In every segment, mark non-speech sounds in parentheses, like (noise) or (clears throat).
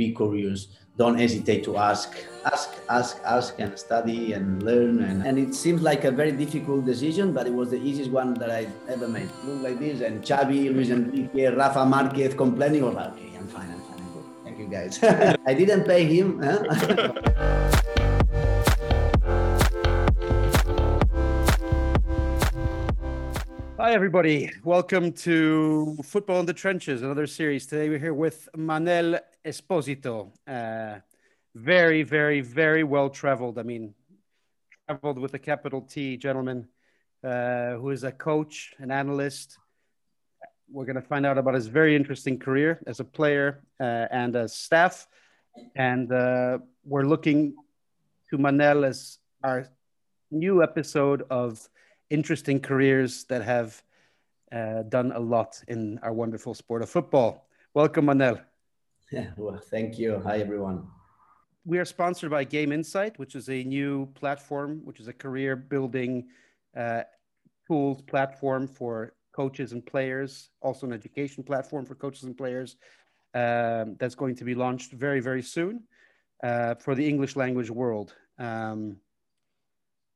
be curious. Don't hesitate to ask, ask, ask, ask, and study and learn. And, and it seems like a very difficult decision, but it was the easiest one that I ever made. Look like this, and Xavi, Luis Enrique, Rafa Marquez complaining. Like, okay, I'm fine, I'm fine, I'm good. Thank you, guys. (laughs) I didn't pay him. Huh? (laughs) Hi, everybody. Welcome to Football in the Trenches, another series. Today we're here with Manel Esposito. Uh, very, very, very well traveled. I mean, traveled with a capital T gentleman uh, who is a coach, an analyst. We're going to find out about his very interesting career as a player uh, and as staff. And uh, we're looking to Manel as our new episode of interesting careers that have uh, done a lot in our wonderful sport of football. Welcome, Manel. Yeah, well, thank you. Hi, everyone. We are sponsored by Game Insight, which is a new platform, which is a career building uh, tools platform for coaches and players, also an education platform for coaches and players. Um, that's going to be launched very, very soon uh, for the English language world. Um,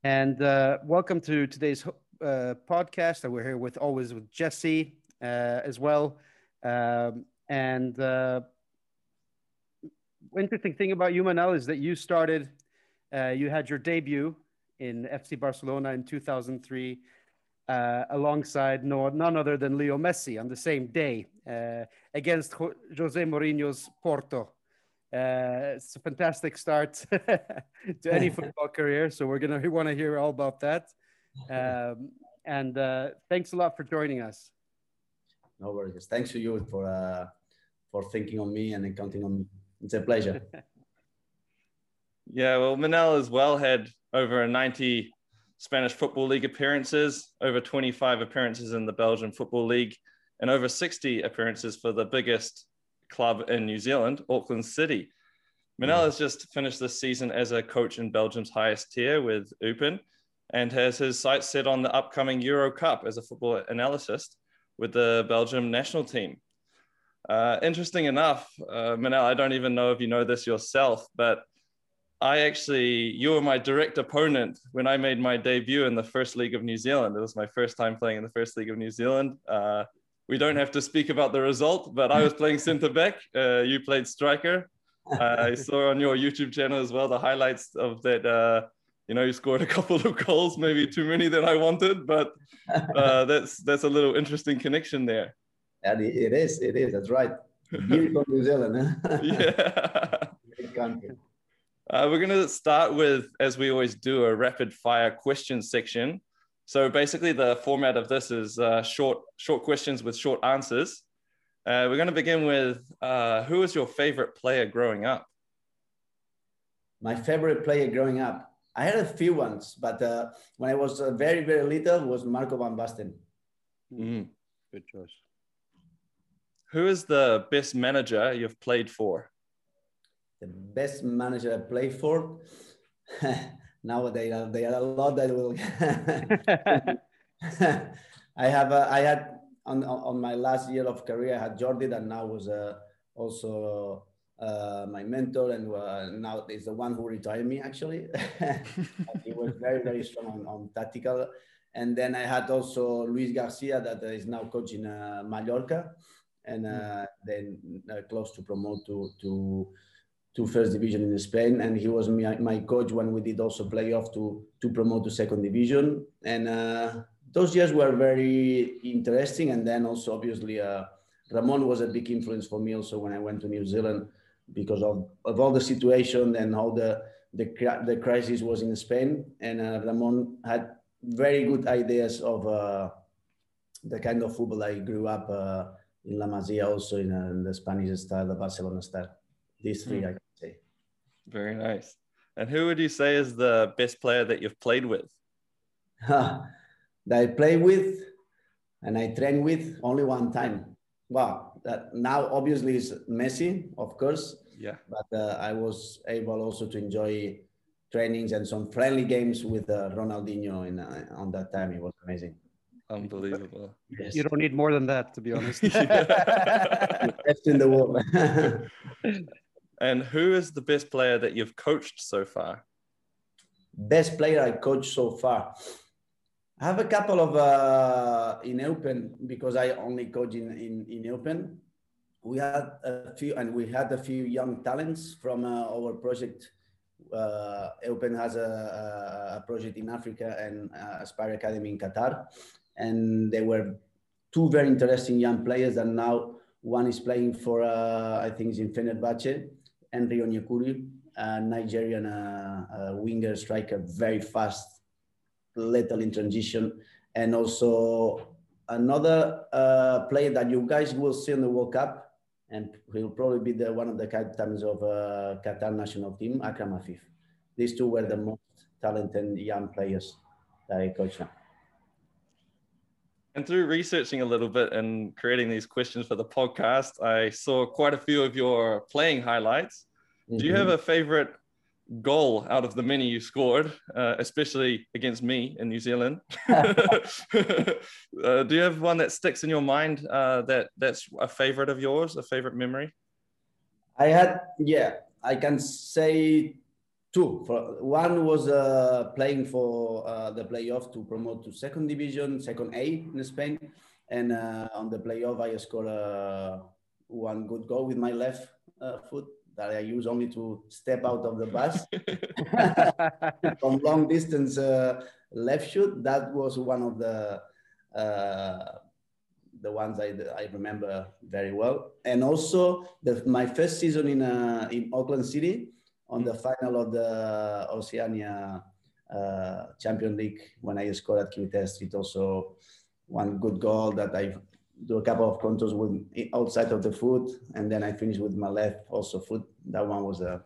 and uh, welcome to today's uh, podcast. We're here with always with Jesse uh, as well. Um, and uh, interesting thing about you, Manel, is that you started, uh, you had your debut in FC Barcelona in 2003 uh, alongside no, none other than Leo Messi on the same day against Jose Mourinho's Porto. Uh, it's a fantastic start (laughs) to any (laughs) football career. So we're gonna want to hear all about that. Um, and uh, thanks a lot for joining us. No worries. Thanks to you for uh, for thinking on me and counting on me. It's a pleasure. (laughs) yeah, well, Manel as well had over 90 Spanish Football League appearances, over 25 appearances in the Belgian Football League, and over 60 appearances for the biggest club in New Zealand, Auckland City. Manel has just finished this season as a coach in Belgium's highest tier with Eupen and has his sights set on the upcoming Euro Cup as a football analyst with the Belgium national team. Uh, interesting enough, uh, Manel, I don't even know if you know this yourself, but I actually, you were my direct opponent when I made my debut in the first league of New Zealand. It was my first time playing in the first league of New Zealand. Uh, we don't have to speak about the result, but I was (laughs) playing centre back. Uh, you played striker. I saw on your YouTube channel as well the highlights of that. Uh, you know, you scored a couple of goals, maybe too many than I wanted, but uh, (laughs) that's that's a little interesting connection there. And it is, it is. That's right. (laughs) Beautiful New Zealand. Huh? yeah. (laughs) Uh, we're going to start with, as we always do, a rapid fire question section. So basically, the format of this is uh, short short questions with short answers. Uh, we're going to begin with uh, who was your favorite player growing up? My favorite player growing up. I had a few ones, but uh, when I was uh, very very little, was Marco van Basten. Mm, good choice. Who is the best manager you've played for? The best manager I played for. (laughs) nowadays uh, there are a lot that will (laughs) i have uh, i had on, on my last year of career i had jordi that now was uh, also uh, my mentor and uh, now is the one who retired me actually (laughs) he was very very strong on, on, tactical and then i had also luis garcia that is now coaching uh, mallorca and uh, then close to promote to to to first division in Spain, and he was my, my coach when we did also playoff to to promote to second division. And uh, those years were very interesting. And then also obviously uh, Ramon was a big influence for me also when I went to New Zealand because of, of all the situation and how the the the crisis was in Spain. And uh, Ramon had very good ideas of uh, the kind of football I grew up uh, in La Masia, also in, uh, in the Spanish style, the Barcelona style. These three, mm. I can say. very nice. And who would you say is the best player that you've played with? (laughs) that I play with and I train with only one time. Well, that now obviously is Messi, of course. Yeah. But uh, I was able also to enjoy trainings and some friendly games with uh, Ronaldinho in, uh, on that time. It was amazing. Unbelievable. Yes. You don't need more than that, to be honest. (laughs) Best (laughs) in the world. (laughs) And who is the best player that you've coached so far? Best player I coached so far. I have a couple of uh, in Eupen because I only coach in, in, in Eupen. We had a few, and we had a few young talents from uh, our project. Uh, Eupen has a, a, project in Africa and uh, Aspire Academy in Qatar, and they were two very interesting young players. And now one is playing for, uh, I think, it's in Fenerbahce, Henry Onyekuru, a Nigerian uh, winger striker, very fast, lethal in transition, and also another uh, player that you guys will see in the World Cup, and he'll probably be the one of the captains of uh, Qatar national team, Akram Afif. These two were the most talented young players that I coached now. And through researching a little bit and creating these questions for the podcast, I saw quite a few of your playing highlights. Mm-hmm. Do you have mm-hmm. a favorite goal out of the many you scored, uh, especially against me in New Zealand. (laughs) uh, do you have one that sticks in your mind uh, that that's a favorite of yours, a favorite memory? I had, yeah, I can say two. For, one was uh, playing for uh, the playoff to promote to second division, second A in Spain, and uh, on the playoff I scored one good goal with my left foot that I use only to step out of the bus (laughs) from long distance uh, left shoot. That was one of the uh, the ones I, I remember very well. And also the, my first season in uh, in Auckland City on the final of the Oceania uh, Champion League when I scored at Kiwitea Street. Also one good goal that I do a couple of contours with outside of the foot, and then I finish with my left also foot. That one was a.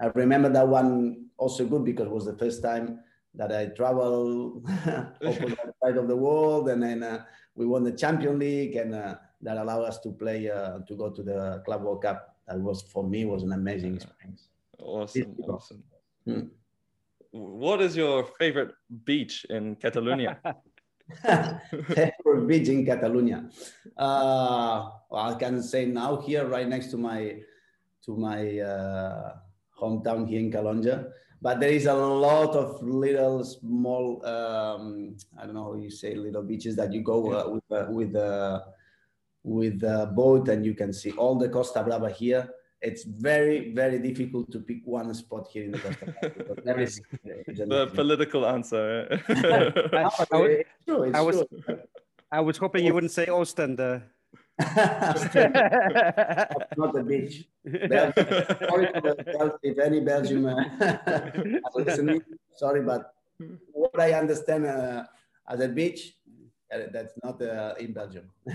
I remember that one also good because it was the first time that I travel (laughs) opposite (laughs) side of the world, and then uh, we won the Champion League, and uh, that allowed us to play uh, to go to the Club World Cup. That was for me was an amazing experience. Awesome, awesome. Hmm. What is your favorite beach in Catalonia? (laughs) (laughs) for beach in Catalonia. Uh, well, I can say now here, right next to my to my uh, hometown here in Calonge. But there is a lot of little small, um, I don't know how you say, little beaches that you go uh, with uh, with uh, with a boat and you can see all the Costa Brava here it's very very difficult to pick one spot here in the Costa (laughs) the political answer (laughs) (laughs) I, I, was, true, I, was, I was hoping you wouldn't say Ostend uh... not the beach. If any belgium uh, listening sorry but what i understand uh, as a beach that's not uh, in Belgium. (laughs)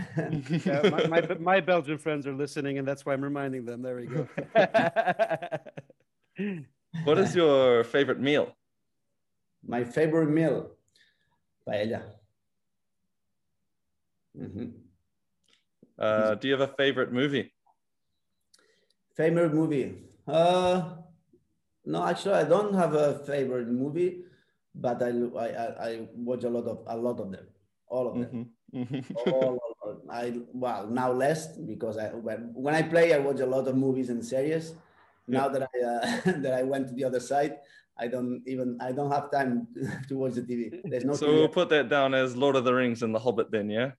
yeah, my, my, my, Belgian friends are listening, and that's why I'm reminding them. There we go. (laughs) what is your favorite meal? My favorite meal, paella. Mm-hmm. Uh, do you have a favorite movie? Favorite movie? Uh, no, actually, I don't have a favorite movie, but I, I, I watch a lot of a lot of them all of them. Mm-hmm. mm-hmm. all, all, (laughs) I well now less because I when, when I play I watch a lot of movies and series. Now that I uh, (laughs) that I went to the other side, I don't even I don't have time (laughs) to watch the TV. There's no. So TV. we'll put that down as Lord of the Rings and The Hobbit, then, yeah.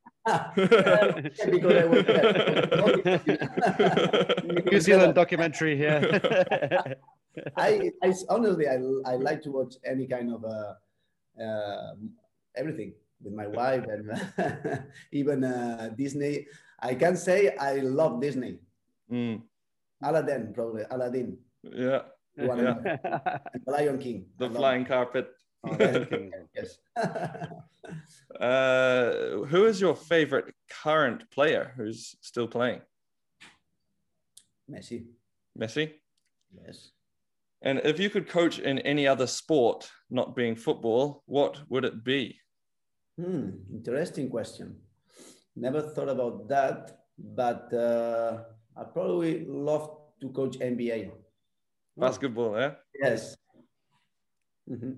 New Zealand documentary here. I, I honestly I, I like to watch any kind of uh, uh, everything with my wife and (laughs) even uh, Disney. I can say I love Disney. Mm. Aladdin, probably Aladdin. Yeah. One yeah. and (laughs) Lion King. The flying carpet. Oh, King, (laughs) yes. uh, who is your favorite current player who's still playing? Messi. Messi? Yes. And if you could coach in any other sport, not being football, what would it be? Hmm, interesting question. Never thought about that, but uh, I probably love to coach NBA. Basketball, eh? Yes. Mm-hmm.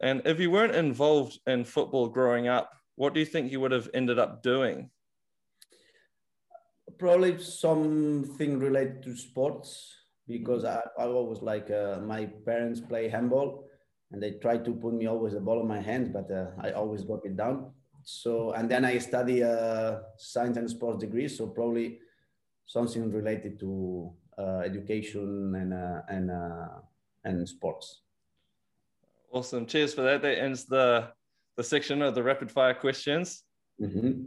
And if you weren't involved in football growing up, what do you think you would have ended up doing? Probably something related to sports, because I, I always like uh, my parents play handball and they try to put me always the ball in my hands, but uh, I always got it down. So, and then I study uh, science and sports degree. So probably something related to uh, education and, uh, and, uh, and sports. Awesome. Cheers for that. That ends the, the section of the rapid fire questions. Mm-hmm.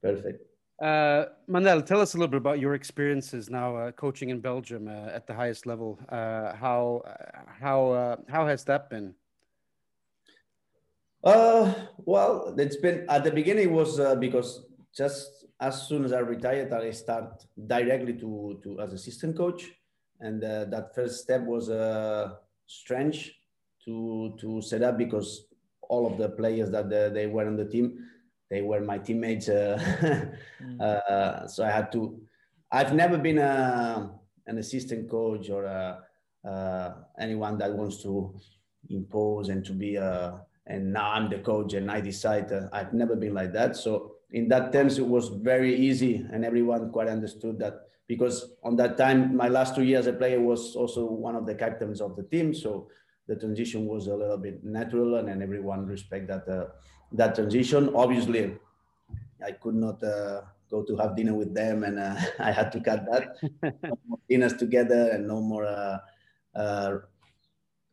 Perfect. Uh, Manel, tell us a little bit about your experiences now uh, coaching in Belgium uh, at the highest level. Uh, how how uh, how has that been? Uh, well, it's been at the beginning was because just as soon as I retired, I start directly to to as assistant coach, and that first step was strange to to set up because all of the players that they were on the team they were my teammates. Uh, mm. (laughs) uh, so I had to. I've never been a, an assistant coach or a, uh, anyone that wants to impose and to be a. And now I'm the coach and I decide. Uh, I've never been like that. So in that terms, it was very easy, and everyone quite understood that because on that time, my last two years as a player was also one of the captains of the team. So the transition was a little bit natural, and, and everyone respect that uh, that transition. Obviously, I could not uh, go to have dinner with them, and uh, (laughs) I had to cut that. (laughs) no more dinners together, and no more uh, uh,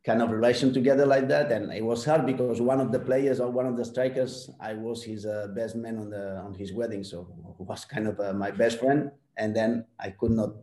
kind of relation together like that. And it was hard because one of the players or one of the strikers, I was his uh, best man on the on his wedding, so was kind of uh, my best friend. And then I could not.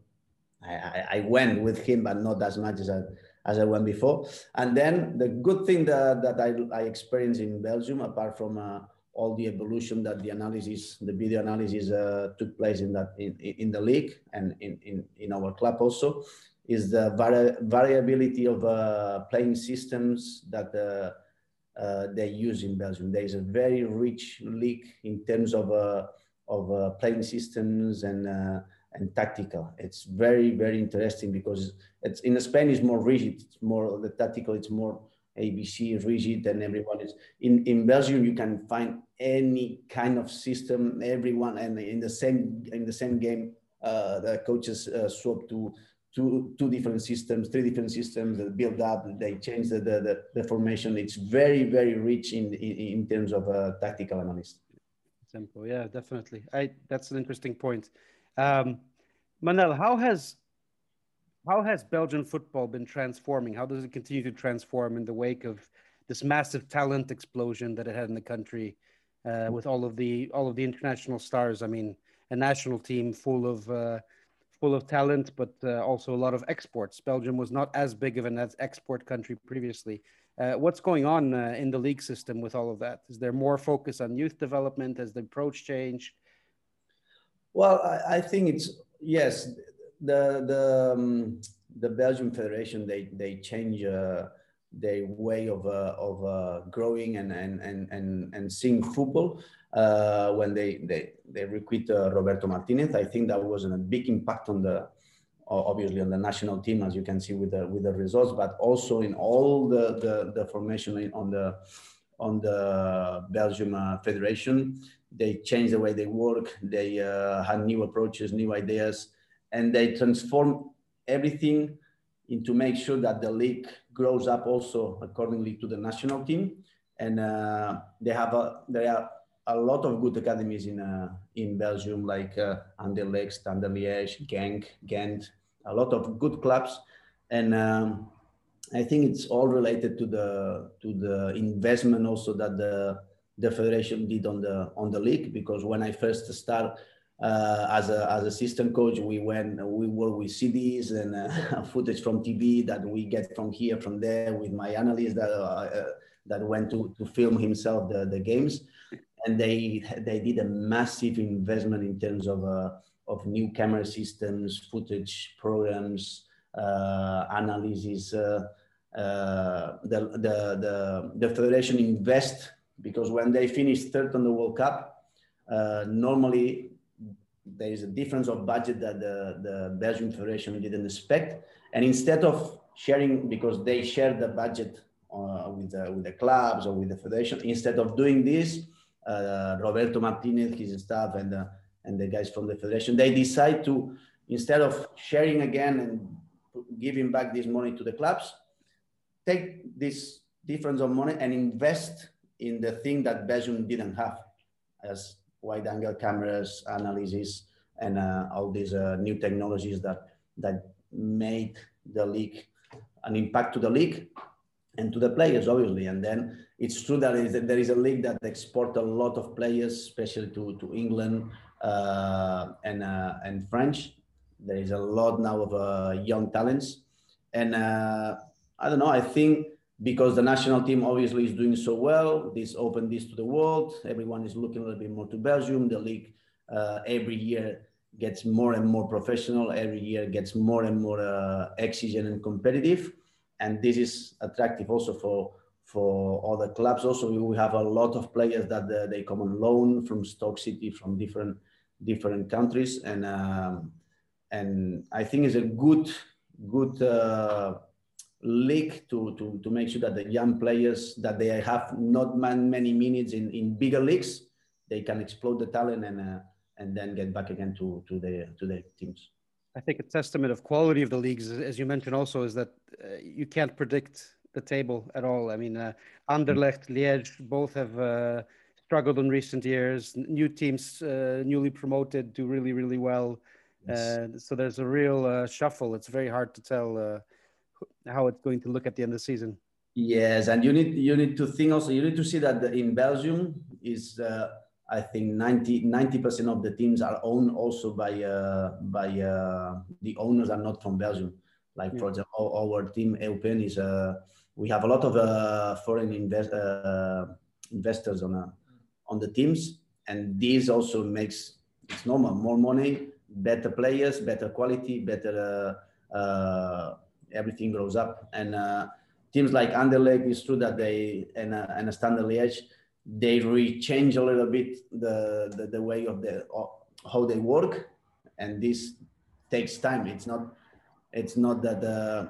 I, I, I went with him, but not as much as I as I went before. And then the good thing that, that I, I experienced in Belgium, apart from uh, all the evolution that the analysis, the video analysis uh, took place in that in, in the league and in, in, in our club also, is the vari variability of uh, playing systems that uh, uh, they use in Belgium. There is a very rich league in terms of uh, of playing systems and and tactical. It's very, very interesting because it's in Spain is more rigid. It's more the tactical. It's more ABC rigid, and everyone is in in Belgium. You can find any kind of system. Everyone and in the same in the same game, uh, the coaches uh, swap to two two different systems, three different systems that build up. They change the the, the, the formation. It's very, very rich in in, in terms of uh, tactical analysis. Simple, yeah, definitely. I that's an interesting point. Um, Manel, how has how has Belgian football been transforming? How does it continue to transform in the wake of this massive talent explosion that it had in the country, uh, with all of the all of the international stars? I mean, a national team full of uh, full of talent, but uh, also a lot of exports. Belgium was not as big of an export country previously. Uh, what's going on uh, in the league system with all of that? Is there more focus on youth development? Has the approach changed? Well, I, I think it's yes. The the um, the Belgian Federation they they change uh, their way of uh, of uh, growing and and and and and seeing football uh, when they they they recruit uh, Roberto Martinez. I think that was a big impact on the obviously on the national team as you can see with the with the results, but also in all the the, the formation on the on the Belgium uh, Federation they changed the way they work. They uh, had new approaches, new ideas, and they transform everything into make sure that the league grows up also accordingly to the national team. And uh, they have a, there are a lot of good academies in uh, in Belgium, like uh, Anderlecht, Anderlecht, Genk, Ghent, a lot of good clubs, and um, I think it's all related to the to the investment also that the the federation did on the on the league because when I first started uh, as a as assistant coach, we went we work with CDs and uh, (laughs) footage from TV that we get from here from there with my analyst that uh, that went to to film himself the, the games, and they they did a massive investment in terms of uh, of new camera systems, footage programs, uh, analysis. Uh, the, the the the federation invest because when they finish third on the World Cup, uh, normally there is a difference of budget that the, the Belgian Federation didn't expect. And instead of sharing, because they share the budget uh, with, the, with the clubs or with the federation, instead of doing this, uh, Roberto Martinez, his staff, and, and the guys from the federation, they decide to instead of sharing again and giving back this money to the clubs, take this difference of money and invest in the thing that Belgium didn't have, as wide angle cameras, analysis, and uh, all these uh, new technologies that that made the league an impact to the league and to the players, obviously. And then it's true that there is a league that export a lot of players, especially to, to England uh, and, uh, and French. There is a lot now of uh, young talents. And uh, I don't know, I think because the national team obviously is doing so well, this opened this to the world. Everyone is looking a little bit more to Belgium. The league uh, every year gets more and more professional. Every year gets more and more uh, exigent and competitive and this is attractive also for for other clubs. Also, we have a lot of players that uh, they come on loan from Stoke City from different different countries, and um, and I think it's a good good uh, league to, to to make sure that the young players that they have not many minutes in in bigger leagues, they can explode the talent and uh, and then get back again to to the to their teams. I think a testament of quality of the leagues, as you mentioned, also is that uh, you can't predict the table at all. I mean, uh, Anderlecht, Liège, both have uh, struggled in recent years. New teams, uh, newly promoted, do really, really well. Yes. Uh, so there's a real uh, shuffle. It's very hard to tell how it's going to look at the end of the season. Yes, and you need you need to think also. You need to see that in Belgium is I think 90 percent of the teams are owned also by uh, by uh, the owners are not from Belgium. Like yeah. for example, our team Eupen is uh, we have a lot of uh, foreign invest, uh, investors on uh, on the teams, and this also makes it's normal more money, better players, better quality, better everything grows up. And teams like Anderlecht, it's true that they and and a Standard Liège they re-change a little bit the, the, the way of the of how they work. And this takes time. It's not it's not that uh,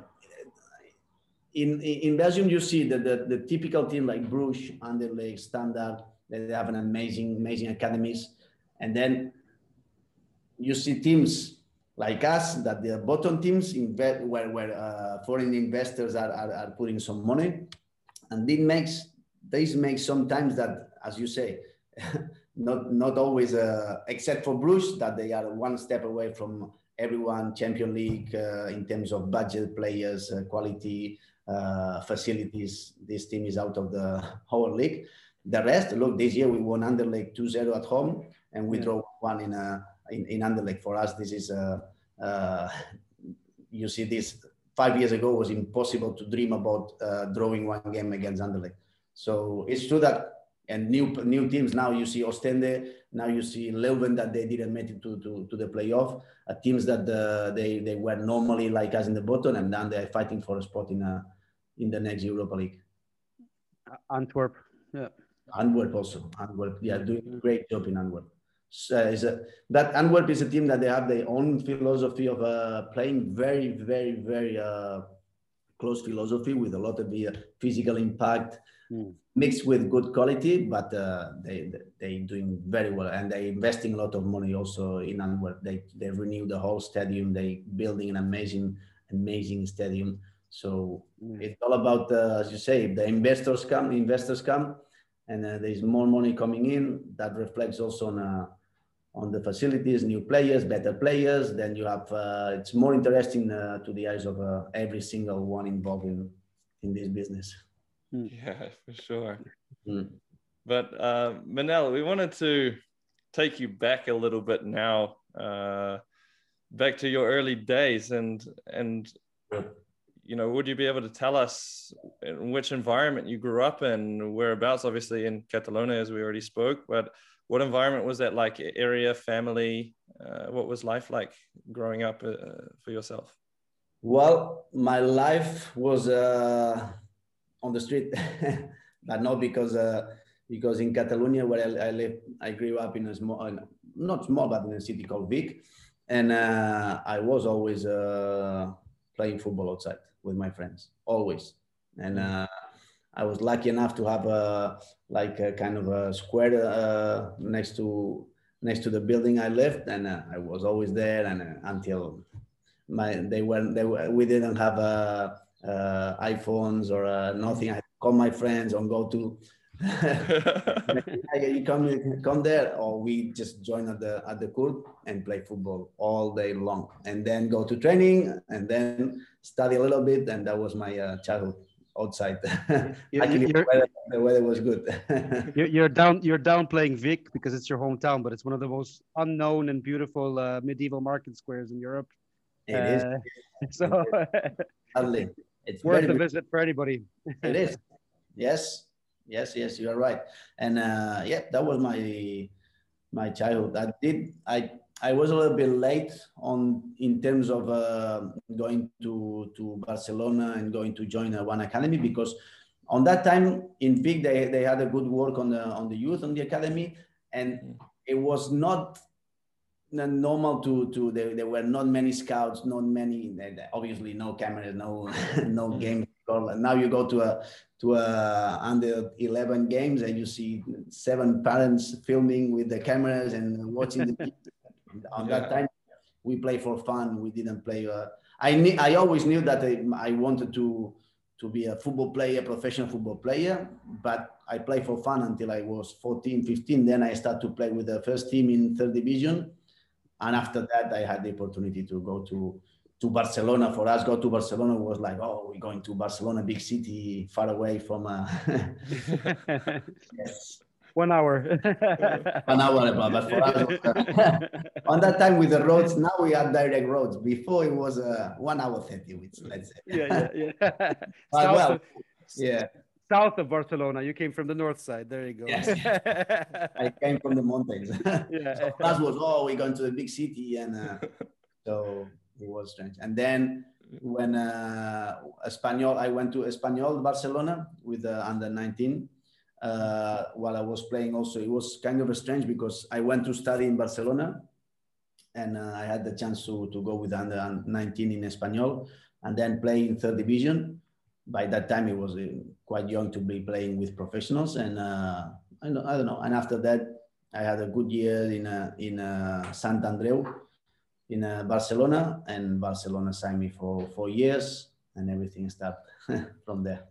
in in belgium you see that the, the typical team like bruges anderlecht standard they have an amazing amazing academies. And then you see teams like us that the bottom teams invest where, where uh, foreign investors are, are, are putting some money and it makes this makes sometimes that, as you say, (laughs) not not always, uh, except for Bruges, that they are one step away from everyone Champion League uh, in terms of budget, players, uh, quality, uh, facilities. This team is out of the (laughs) whole league. The rest, look, this year we won Anderlecht 2-0 at home, and we yeah. draw one in, uh, in in Anderlecht. For us, this is uh, uh, you see this five years ago was impossible to dream about drawing one game against Anderlecht. So it's true that and new new teams now you see Ostende, now you see Leuven that they didn't make it to, to, to the playoff. Uh, teams that uh, they they were normally like us in the bottom, and now they're fighting for a spot in a, uh, in the next Europa League. Antwerp, yeah. Antwerp also. Antwerp, yeah, doing a great job in Antwerp. So is a, that Antwerp is a team that they have their own philosophy of uh, playing very, very, very uh, close philosophy with a lot of the physical impact mm. mixed with good quality, but uh, they they doing very well and they investing a lot of money also in Antwerp. They they renew the whole stadium. They building an amazing amazing stadium. So mm. it's all about uh, as you say, the investors come, the investors come, and uh, there's more money coming in. That reflects also on uh, on the facilities, new players, better players. Then you have uh, it's more interesting uh, to the eyes of uh, every single one involved in in this business. Hmm. (laughs) Yeah, for sure. Mm. But uh, Manel, we wanted to take you back a little bit now, uh, back to your early days, and and you know, would you be able to tell us in which environment you grew up in, whereabouts? Obviously in Catalonia, as we already spoke, but what environment was that like? Area, family? Uh, what was life like growing up uh, for yourself? Well, my life was uh, on the street, (laughs) but not because uh, because in Catalonia where I, I, live, I grew up in a small, not small, but in a city called Vic, and uh, I was always uh, playing football outside with my friends, always, and I was lucky enough to have a like a kind of a square uh, next to next to the building I lived, and uh, I was always there. And uh, until my they were they were, we didn't have uh, uh iPhones or uh, nothing. I call my friends and go to. (laughs) (laughs) you come come there, or we just join at the at the court and play football all day long, and then go to training, and then study a little bit, and that was my uh, childhood outside. (laughs) Weather, the weather, was good. (laughs) you're, you're, down. You're downplaying Vic because it's your hometown, but it's one of the most unknown and beautiful uh, medieval market squares in Europe. It uh, is. (laughs) So it's worth a visit for anybody. it is. Yes, yes, yes. You are right. And uh, yeah, that was my my childhood. I did. I I was a little bit late on in terms of uh, going to, to Barcelona and going to join a one academy because on that time in Vic they, they had a good work on the on the youth on the academy and it was not normal to to there, there were not many scouts not many obviously no cameras no (laughs) no mm-hmm. game now you go to a to a under 11 games and you see seven parents filming with the cameras and watching the (laughs) on yeah. that time we play for fun we didn't play uh, i knew, i always knew that I, I, wanted to to be a football player professional football player but i played for fun until i was 14 15 then i started to play with the first team in third division and after that i had the opportunity to go to to Barcelona for us, go to Barcelona was like, oh, we're going to Barcelona, big city, far away from. Uh, (laughs) (laughs) yes, one hour. One hour, but for us, (laughs) on that time with the roads, now we have direct roads. Before it was uh, one hour thirty, which let's say. Yeah, yeah, yeah. (laughs) (laughs) but, well, of, yeah. South of Barcelona, you came from the north side. There you go. Yes, I came from the mountains. yeah. So that was oh, we're going to the big city, and uh, so it was strange. And then when uh, Espanyol, I went to Espanyol Barcelona with the under 19 uh, while I was playing also. It was kind of strange because I went to study in Barcelona and uh, I had the chance to, to go with under 19 in Espanyol and then play in third division. By that time, it was uh, quite young to be playing with professionals. And uh, I, don't, I don't know. And after that, I had a good year in, uh, in uh, Sant Andreu in Barcelona and Barcelona signed me for four years and everything started (laughs) from there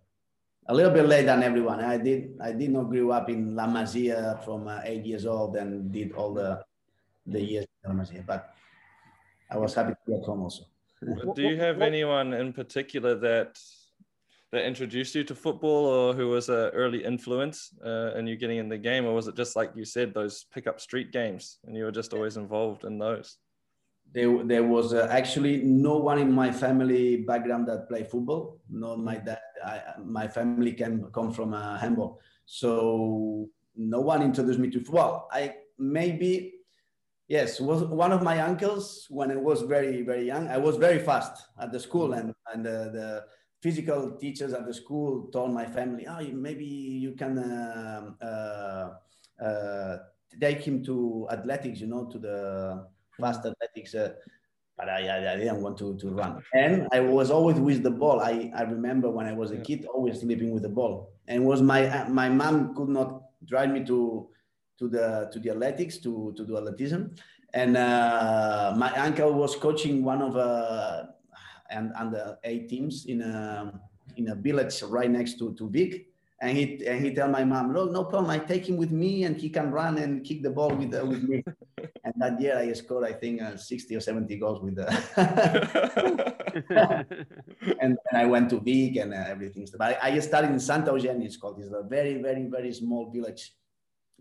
a little bit later than everyone. I did I did not grow up in La Masia from uh, eight years old and did all the the years in La Masia, but I was happy to be at home also. Do you have anyone in particular that that introduced you to football or who was an early influence uh, in you getting in the game or was it just like you said those pick up street games and you were just always involved in those there, there was uh, actually no one in my family background that played football. Not my dad. I, my family came come from uh, handball, so no one introduced me to football. I maybe yes was one of my uncles when I was very very young. I was very fast at the school, and and the, the physical teachers at the school told my family, oh, maybe you can. Uh, uh, uh take him to athletics, you know, to the fast athletics, uh, but I, I, didn't want to, to run. And I was always with the ball. I, I remember when I was a kid, always sleeping with the ball. And was my my mom could not drive me to to the to the athletics to to do athleticism, and uh, my uncle was coaching one of uh, and under eight teams in a in a village right next to to Vic and he and he tell my mom, no, no problem. I take him with me, and he can run and kick the ball with uh, with me. (laughs) and that year, I scored, I think, uh, sixty or seventy goals with the. (laughs) and, and I went to Vic and uh, everything. But I, I started in Santa Eugenia. It's called. It's a very, very, very small village,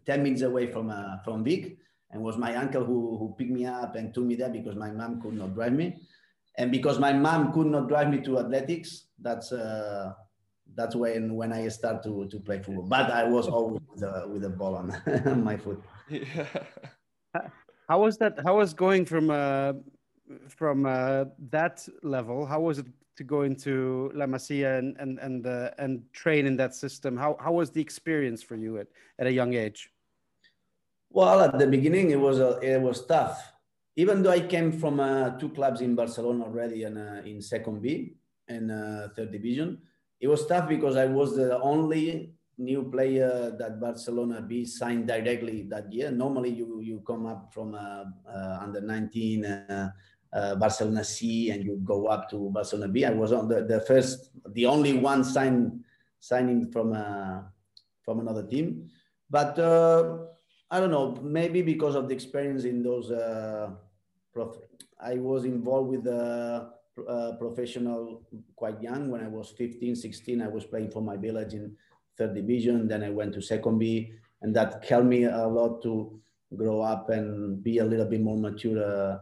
ten minutes away from uh, from Vic. And was my uncle who who picked me up and took me there because my mom could not drive me, and because my mom could not drive me to athletics. That's. Uh, that's when when I start to to play football. But I was always with the, with the ball on, (laughs) my foot. Yeah. How was that? How was going from uh, from uh, that level? How was it to go into La Masia and and and uh, and train in that system? How how was the experience for you at at a young age? Well, at the beginning, it was a, it was tough. Even though I came from uh, two clubs in Barcelona already and uh, in second B and uh, third division, it was tough because I was the only new player that Barcelona B signed directly that year. Normally, you you come up from uh, uh, under 19 uh, uh, Barcelona C and you go up to Barcelona B. I was on the, the first, the only one sign, signing from uh, from another team, but uh, I don't know. Maybe because of the experience in those, I was involved with the professional quite young. When I was 15, 16, I was playing for my village in third division. Then I went to second B, and that helped me a lot to grow up and be a little bit more mature uh,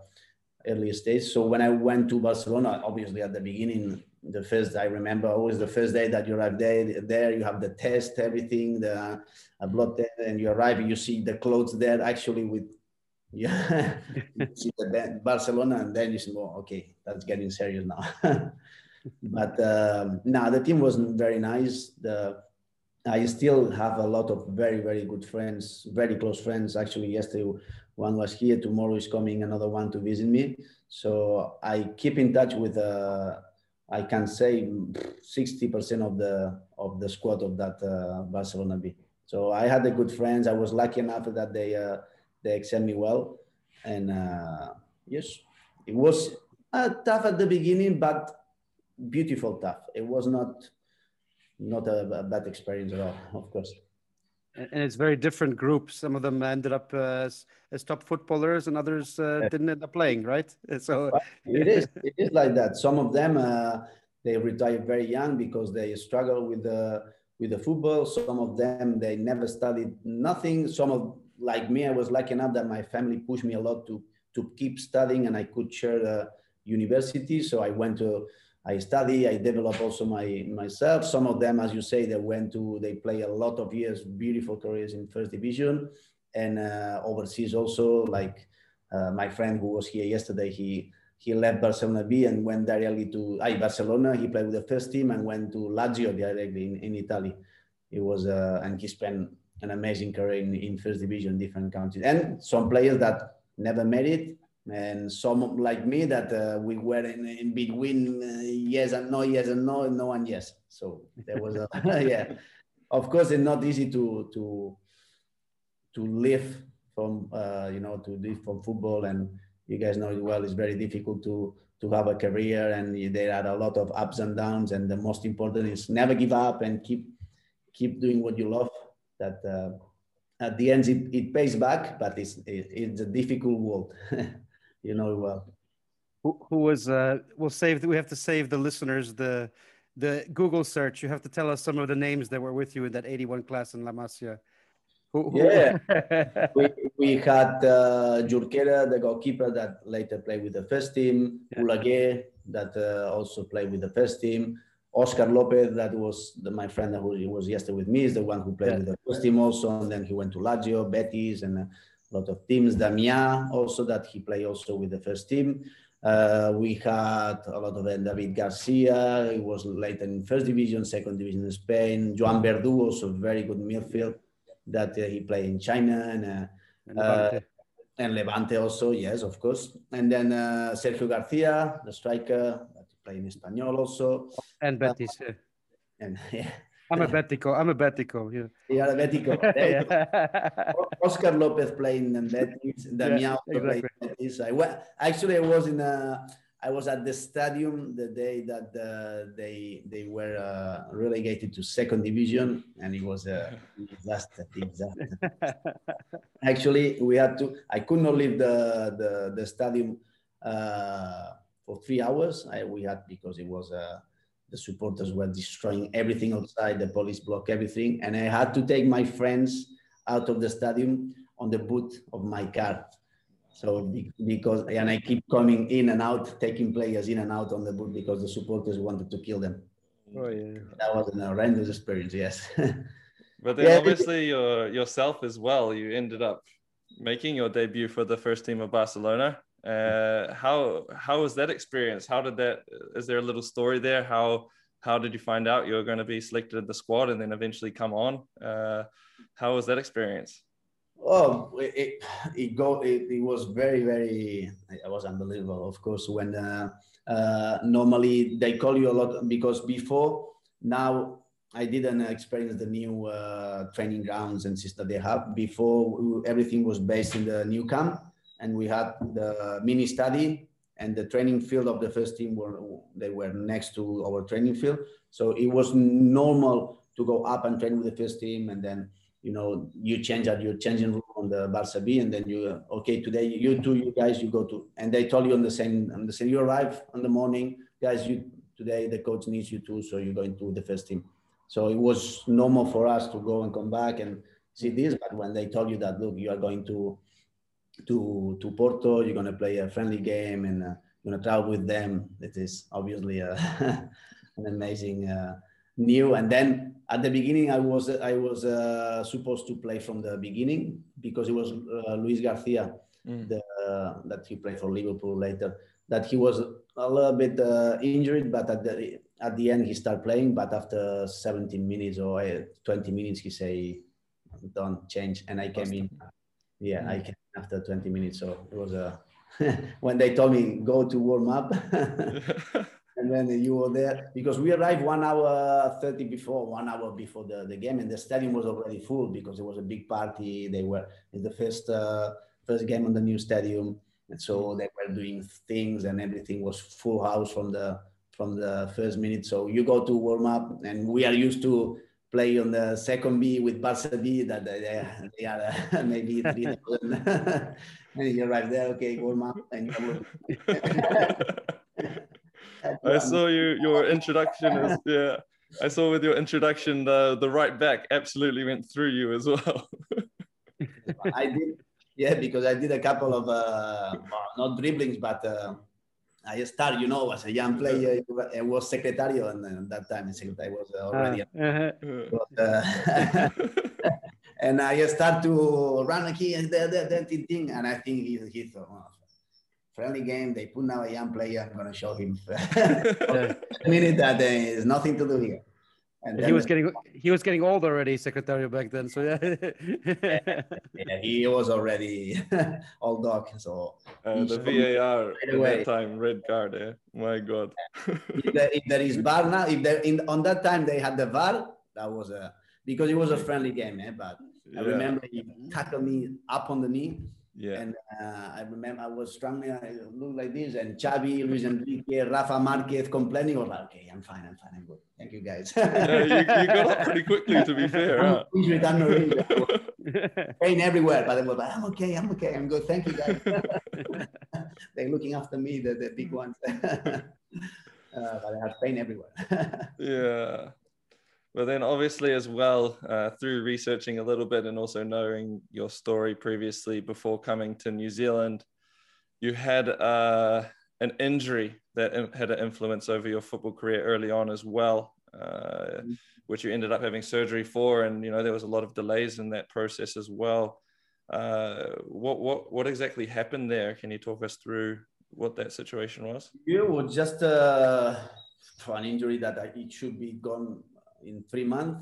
early stage. So when I went to Barcelona, obviously at the beginning, the first I remember always the first day that you arrive there, there you have the test, everything, the uh, blood test, and you arrive, you see the clothes there actually with (laughs) yeah, see the Barcelona, and then you say, "Oh, okay, that's getting serious now." (laughs) but um, no, the team was very nice. The I still have a lot of very very good friends, very close friends. Actually, yesterday one was here. Tomorrow is coming another one to visit me. So I keep in touch with. Uh, I can say 60% of the of the squad of that uh, Barcelona B. So I had the good friends. I was lucky enough that they uh, they accept me well. And uh, yes, it was uh, tough at the beginning, but beautiful tough. It was not not a, a bad experience at all, of course. And it's very different groups. Some of them ended up uh, as, as top footballers, and others uh, didn't end up playing, right? (laughs) So it is. It is like that. Some of them uh, they retired very young because they struggle with the with the football. Some of them they never studied nothing. Some of like me, I was lucky enough that my family pushed me a lot to to keep studying, and I could share the university. So I went to I study. I develop also my myself. Some of them, as you say, they went to they play a lot of years, beautiful careers in first division, and uh, overseas also. Like uh, my friend who was here yesterday, he he left Barcelona B and went directly to I Barcelona. He played with the first team and went to Lazio directly in, in Italy. It was uh, and he spent an amazing career in, in first division, different countries, and some players that never made it, and some like me that uh, we were in, in between uh, yes and no, yes and no, no and yes. So there was a (laughs) (laughs) yeah. Of course, it's not easy to to to live from uh, you know to live from football, and you guys know it well. It's very difficult to to have a career, and there are a lot of ups and downs. And the most important is never give up and keep keep doing what you love that uh, at the end it, it pays back, but it's it, it's a difficult world. (laughs) you know well. Who, who was? Uh, we'll save. We have to save the listeners the the Google search. You have to tell us some of the names that were with you in that 81 class in La Masia. Who, who... Yeah, (laughs) we, we had uh, Jorquera, the goalkeeper that later played with the first team. Yeah. Oleguer, that uh, also played with the first team. Oscar Lopez, that was the, my friend who was yesterday with me, is the one who played yeah. with the first team also, and then he went to Lazio, Betis, and a lot of teams. Damia also that he played also with the first team. Uh, we had a lot of them. David Garcia, he was later in first division, second division in Spain. Joan Verdu, also very good midfield that uh, he played in China and, uh, and Levante. Uh, and Levante also, yes, of course. And then uh, Sergio Garcia, the striker, that play in Espanyol also. And Betis. And (laughs) yeah. I'm a Betico. I'm a Betico. Yeah. Yeah, a Betico. (laughs) Oscar Lopez playing in Betis. Damian yeah, exactly. playing Betis. I went, actually, I was in a. I was at the stadium the day that uh, they they were uh, relegated to second division, and it was a disaster. disaster. (laughs) Actually, we had to. I could not leave the the, the stadium uh, for three hours. I, we had because it was uh, the supporters were destroying everything mm-hmm. outside. The police blocked everything, and I had to take my friends out of the stadium on the boot of my car. So because and I keep coming in and out, taking players in and out on the boot because the supporters wanted to kill them. Oh yeah, that was an horrendous experience. Yes. (laughs) but then yeah, obviously your, yourself as well, you ended up making your debut for the first team of Barcelona. Uh, how how was that experience? How did that? Is there a little story there? How how did you find out you were going to be selected in the squad and then eventually come on? Uh, how was that experience? Oh, it it go it, it was very very it was unbelievable. Of course, when uh, uh, normally they call you a lot because before now I didn't experience the new uh, training grounds and system they have. Before everything was based in the new Camp, and we had the Mini Estadi and the training field of the first team were they were next to our training field. So it was normal to go up and train with the first team, and then you know you change at your changing room on the Barca B, and then you okay today you two you guys you go to, and they told you on the same on the same you arrive on the morning, guys you today the coach needs you too, so you're going to the first team. So it was normal for us to go and come back and see this, but when they told you that look you are going to to to Porto. You're gonna play a friendly game and uh, you're gonna travel with them. It is obviously uh, (laughs) an amazing uh, new. And then at the beginning, I was I was uh, supposed to play from the beginning because it was uh, Luis Garcia mm. the, that he played for Liverpool later. That he was a little bit injured, but at the at the end he started playing. But after 17 minutes or 20 minutes, he say, "Don't change," and I came in. Yeah, mm. I came after 20 minutes. So it was a (laughs) when they told me go to warm up. (laughs) and then you were there because we arrived one hour 30 before one hour before the, the game and the stadium was already full because it was a big party they were in the first uh, first game on the new stadium and so they were doing things and everything was full house from the from the first minute so you go to warm up and we are used to play on the second B with Barca B that they, they are uh, (laughs) maybe three (laughs) (laughs) and you arrive there, okay, warm up, and you I saw you your introduction is yeah. I saw with your introduction the the right back absolutely went through you as well. I did, yeah, because I did a couple of uh, not dribblings, but uh, I started, you know, as a young player, I was secretario, and uh, that time I was already. Uh, but, uh, (laughs) and I start to run here and there, there, there, thing, and I think he, he thought, oh, friendly game, they put now a young player, I'm going to show him. (laughs) (laughs) minute that there is nothing to do here. And he was getting he was getting old already, Secretário back then. So yeah, yeah, (laughs) yeah he was already (laughs) old dog. So uh, the VAR right at that time, red card. Eh? My God. if, there, if, there is VAR now, if there in on that time they had the VAR, that was a because it was a friendly game. Eh? But I remember he tackled me up on the knee yeah. And uh, I remember I was struggling, I looked like this, and Xavi, Luis Enrique, Rafa Marquez complaining. I was like, okay, I'm fine, I'm fine, I'm good. Thank you, guys. you, you, got up pretty quickly, to be (laughs) fair. Huh? (laughs) Pain everywhere, but I was like, I'm okay, I'm okay, I'm good. Thank you, guys. (laughs) They're looking after me, the, the big ones. uh, but I had pain everywhere. yeah. But then, obviously, as well, uh, through researching a little bit and also knowing your story previously before coming to New Zealand, you had uh, an injury that had an influence over your football career early on as well, uh, mm-hmm. which you ended up having surgery for. And, you know, there was a lot of delays in that process as well. Uh, what, what, what exactly happened there? Can you talk us through what that situation was? Yeah, well, just uh, an injury that it should be gone in three months,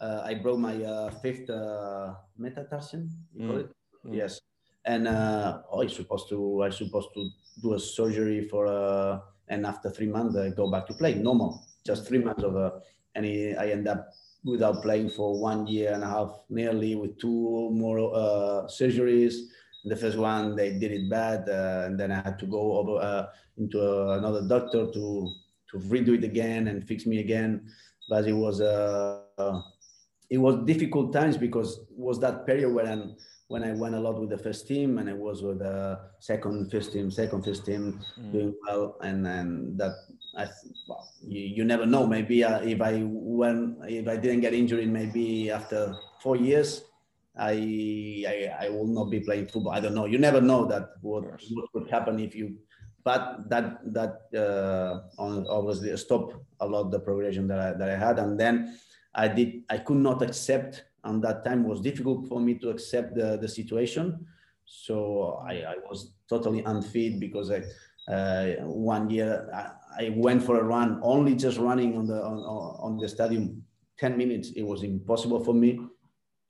uh, I broke my uh, fifth uh, metatarsian. Mm. Mm. Yes, and uh, oh, I supposed to I supposed to do a surgery for uh, and after three months I go back to play normal. Just three months of uh, and I end up without playing for one year and a half, nearly with two more uh, surgeries. The first one they did it bad, uh, and then I had to go over uh, into uh, another doctor to to redo it again and fix me again but it was uh, it was difficult times because it was that period when when I went a lot with the first team and I was with the second first team, second first team mm. doing well, and then that I well, you, you never know. Maybe uh, if I when if I didn't get injured, maybe after four years, I, I I will not be playing football. I don't know. You never know that what what could happen if you but that that uh, obviously stopped a lot of the progression that I, that I had. And then I did I could not accept and that time was difficult for me to accept the, the situation. So I, I was totally unfit because I, uh, one year I, I, went for a run only just running on the on, on the stadium 10 minutes. It was impossible for me.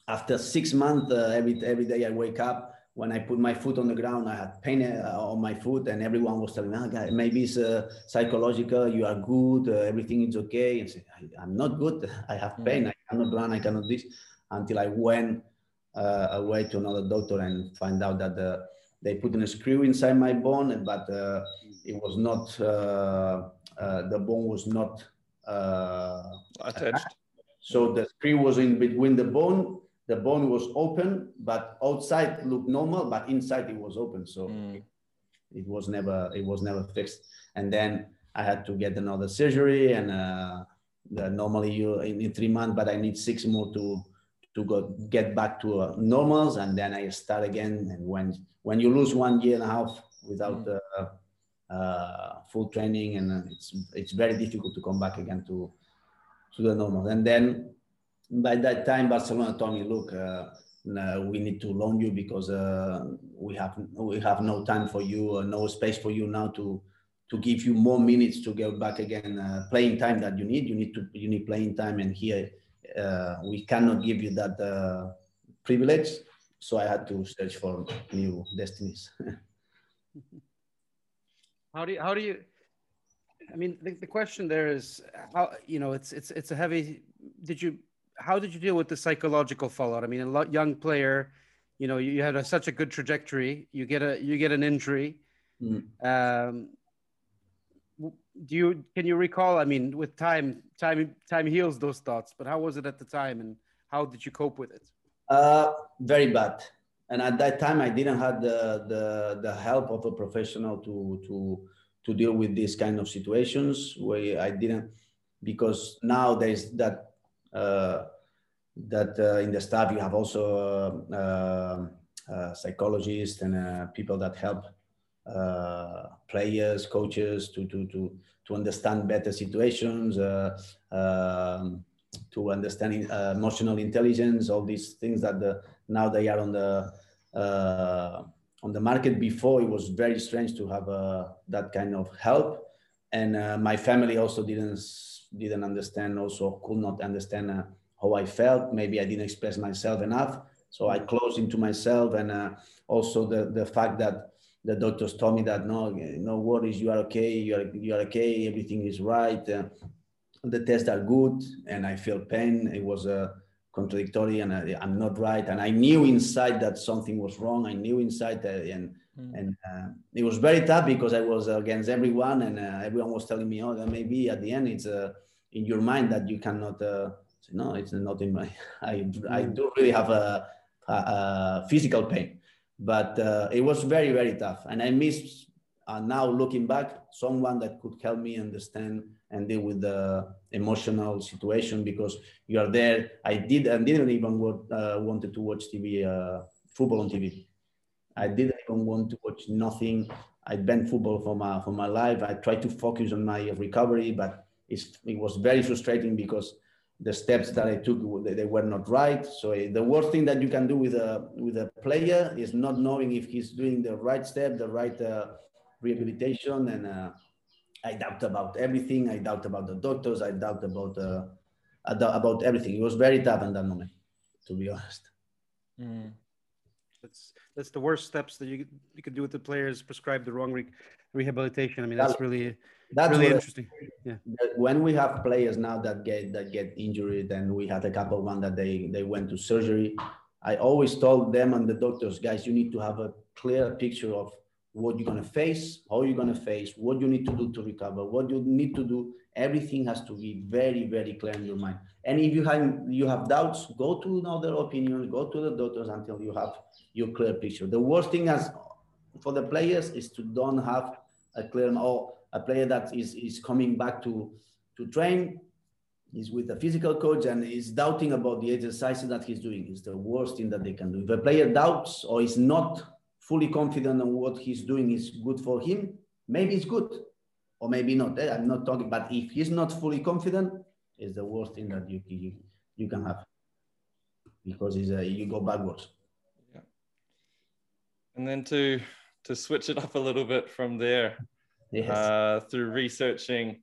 After six months uh, every every day I wake up when I put my foot on the ground, I had pain uh, on my foot, and everyone was telling me, oh, maybe it's uh, psychological. You are good. Uh, everything is okay. And say, I, am not good. (laughs) I have pain. Mm. I cannot run. I cannot this. Until I went uh, away to another doctor and find out that the, they put in a screw inside my bone, but uh, it was not. Uh, the bone was not attached. So the screw was in between the bone the bone was open, but outside looked normal, but inside it was open. So mm. it, was never it was never fixed. And then I had to get another surgery, and uh, normally you in, in, three months, but I need six more to to go get back to uh, normals, and then I start again. And when when you lose one year and a half without mm. uh, uh, full training, and uh, it's it's very difficult to come back again to to the normal. And then by that time, Barcelona told me, look, uh, no, we need to loan you because uh, we have we have no time for you, uh, no space for you now to to give you more minutes to get back again uh, playing time that you need. You need to you need playing time, and here uh, we cannot give you that uh, privilege. So I had to search for new destinies. (laughs) how do you, how do you? I mean, the, the question there is how you know it's it's it's a heavy. Did you how did you deal with the psychological fallout? I mean, a young player, you know, you, had a, such a good trajectory. You get a you get an injury. Mm. Um, do you can you recall? I mean, with time, time time heals those thoughts. But how was it at the time, and how did you cope with it? Uh, very bad. And at that time, I didn't have the the the help of a professional to to to deal with these kind of situations. Where I didn't because now there's that that uh, in the staff you have also uh, psychologists and people that help players, coaches to to to to understand better situations, um, to understand emotional intelligence, all these things that the, now they are on the on the market. Before it was very strange to have uh, that kind of help. And uh, my family also didn't didn't understand also could not understand uh, how I felt. Maybe I didn't express myself enough. So I closed into myself and uh, also the, the fact that the doctors told me that no, no worries, you are okay, you are, you are okay, everything is right. Uh, the tests are good and I feel pain. It was uh, contradictory and I, am not right. And I knew inside that something was wrong. I knew inside that, and Mm. And uh, it was very tough because I was against everyone, and uh, everyone was telling me, "Oh, maybe at the end it's uh, in your mind that you cannot." Uh, say, no, it's not in my. (laughs) I I mm. do really have a, a, a physical pain, but uh, it was very very tough, and I miss uh, now looking back someone that could help me understand and deal with the emotional situation because you are there. I did and didn't even want, wanted to watch TV football on TV I didn't even want to watch nothing. I banned football for my for my life. I tried to focus on my recovery, but it was very frustrating because the steps that I took they were not right. So eh, the worst thing that you can do with a with a player is not knowing if he's doing the right step, the right uh, rehabilitation, and uh, I doubt about everything. I doubt about the doctors. I doubt about uh, about everything. It was very tough in that moment, to be honest. Mm. That's that's the worst steps that you you could do with the players. Prescribe the wrong re- rehabilitation. I mean, that's really that's really interesting. Yeah. When we have players now that get that get injured, and we had a couple one that they they went to surgery. I always told them and the doctors, guys, you need to have a clear picture of what you're gonna face, how you're gonna face, what you need to do to recover, what you need to do. Everything has to be very, very clear in your mind. And if you have you have doubts, go to another opinion, go to the doctors until you have your clear picture. The worst thing as for the players is to don't have a clear or a player that is, is coming back to, to train, is with a physical coach and is doubting about the exercises that he's doing. Is the worst thing that they can do. If a player doubts or is not fully confident on what he's doing is good for him, maybe it's good or maybe not. Eh, I'm not talking, but if he's not fully confident, it's the worst thing that you, you, you can have because it's a, you go backwards. Yeah. And then to to switch it up a little bit from there, yes. uh, through researching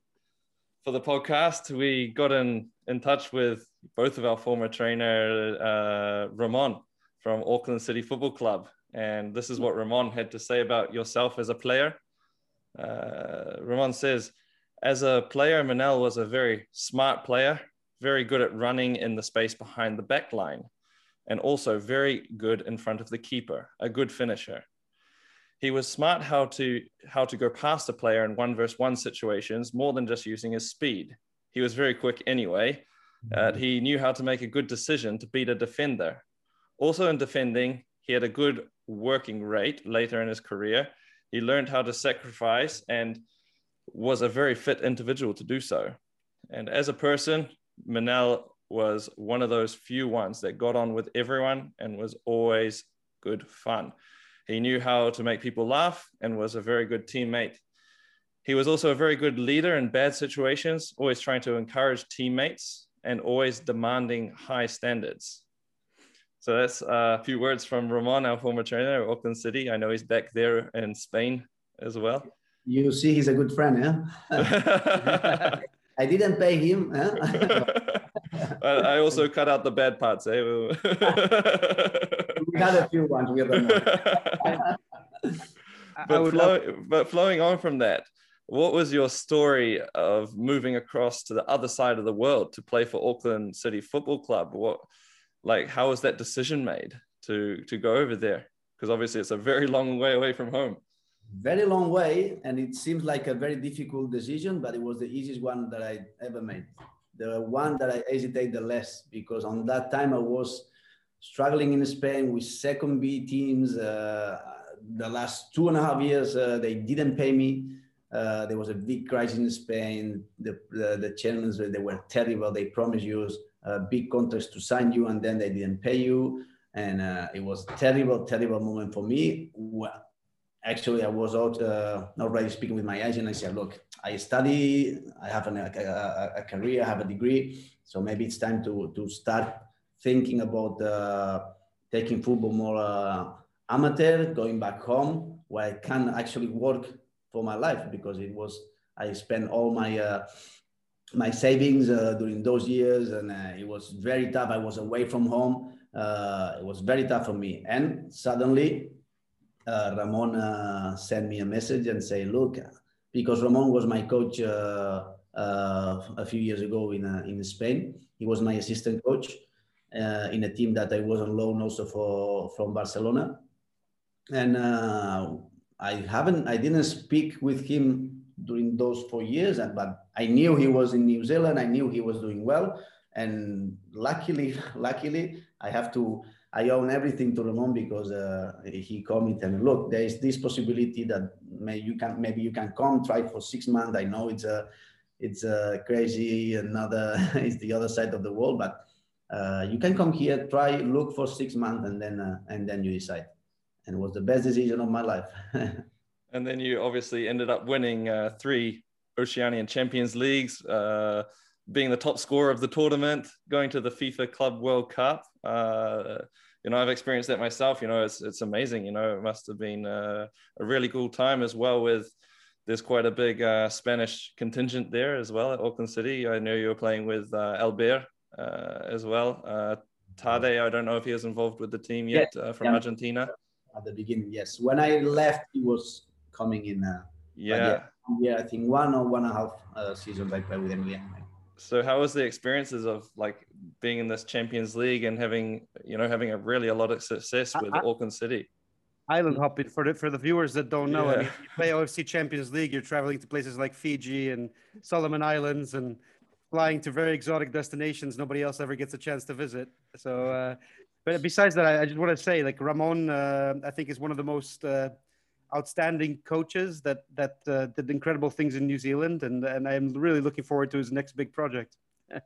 for the podcast, we got in in touch with both of our former trainer, uh, Ramon from Auckland City Football Club, And this is what Ramon had to say about yourself as a player. Uh, Ramon says, as a player, Manel was a very smart player, very good at running in the space behind the back line, and also very good in front of the keeper, a good finisher. He was smart how to how to go past a player in one versus one situations more than just using his speed. He was very quick anyway. Uh, he knew how to make a good decision to beat a defender. Also in defending, he had a good working rate later in his career. He learned how to sacrifice and was a very fit individual to do so. And as a person, Manel was one of those few ones that got on with everyone and was always good fun. He knew how to make people laugh and was a very good teammate. He was also a very good leader in bad situations, always trying to encourage teammates and always demanding high standards. So that's a few words from Ramon, our former trainer at Auckland City. I know he's back there in Spain as well. You see, he's a good friend, yeah. (laughs) I didn't pay him. Huh? (laughs) I also cut out the bad parts. Eh? we had a few ones. We (laughs) but, flow, but flowing on from that, what was your story of moving across to the other side of the world to play for Auckland City Football Club? What, like, how was that decision made to to go over there? Because obviously it's a very long way away from home. Very long way and it seems like a very difficult decision but it was the easiest one that i ever made. The one that i hesitate the less because on that time i was struggling in spain with second b teams uh, the last two and a half years uh, they didn't pay me. Uh, there was a big crisis in spain. The, the, the chairmen they were terrible. They promised you a big contracts to sign you and then they didn't pay you and uh, it was terrible terrible moment for me well, actually I was out uh, already speaking with my agent. I said, look, I study, I have an, a, a, career, I have a degree, so maybe it's time to to start thinking about uh, taking football more uh, amateur, going back home where I can actually work for my life because it was I spent all my uh, my savings uh, during those years and uh, it was very tough. I was away from home. it was very tough for me, and suddenly uh, Ramon uh, sent me a message and say, look, because Ramon was my coach uh, uh a few years ago in, uh, in Spain. He was my assistant coach uh, in a team that I was on loan also for from Barcelona. And I haven't, I didn't speak with him during those four years, And but I knew he was in New Zealand. I knew he was doing well. And luckily, (laughs) luckily, I have to I own everything to Ramon because uh, he me and look, there is this possibility that may you can maybe you can come try for six months. I know it's a it's a crazy another (laughs) it's the other side of the world, but uh, you can come here, try look for six months, and then uh, and then you decide. And it was the best decision of my life. (laughs) and then you obviously ended up winning uh, three Oceanian Champions Leagues uh, being the top scorer of the tournament, going to the FIFA Club World Cup. Uh, you know, I've experienced that myself. You know, it's it's amazing. You know, it must have been uh, a really cool time as well. With there's quite a big uh, Spanish contingent there as well at Auckland City. I know you were playing with uh, Albert uh, as well. Uh, Tade, I don't know if he was involved with the team yet yes. Uh, from yeah. Argentina. At the beginning, yes. When I left, he was coming in. yeah. yeah, I think one or one and a half seasons I played with Emiliano so how was the experiences of like being in this champions league and having you know having a really a lot of success with I, auckland city island hopping for the for the viewers that don't know yeah. I mean, you play ofc champions league you're traveling to places like fiji and solomon islands and flying to very exotic destinations nobody else ever gets a chance to visit so uh, but besides that I, I, just want to say like ramon uh, i think is one of the most uh, outstanding coaches that that uh, did incredible things in New Zealand, and and I'm really looking forward to his next big project. (laughs)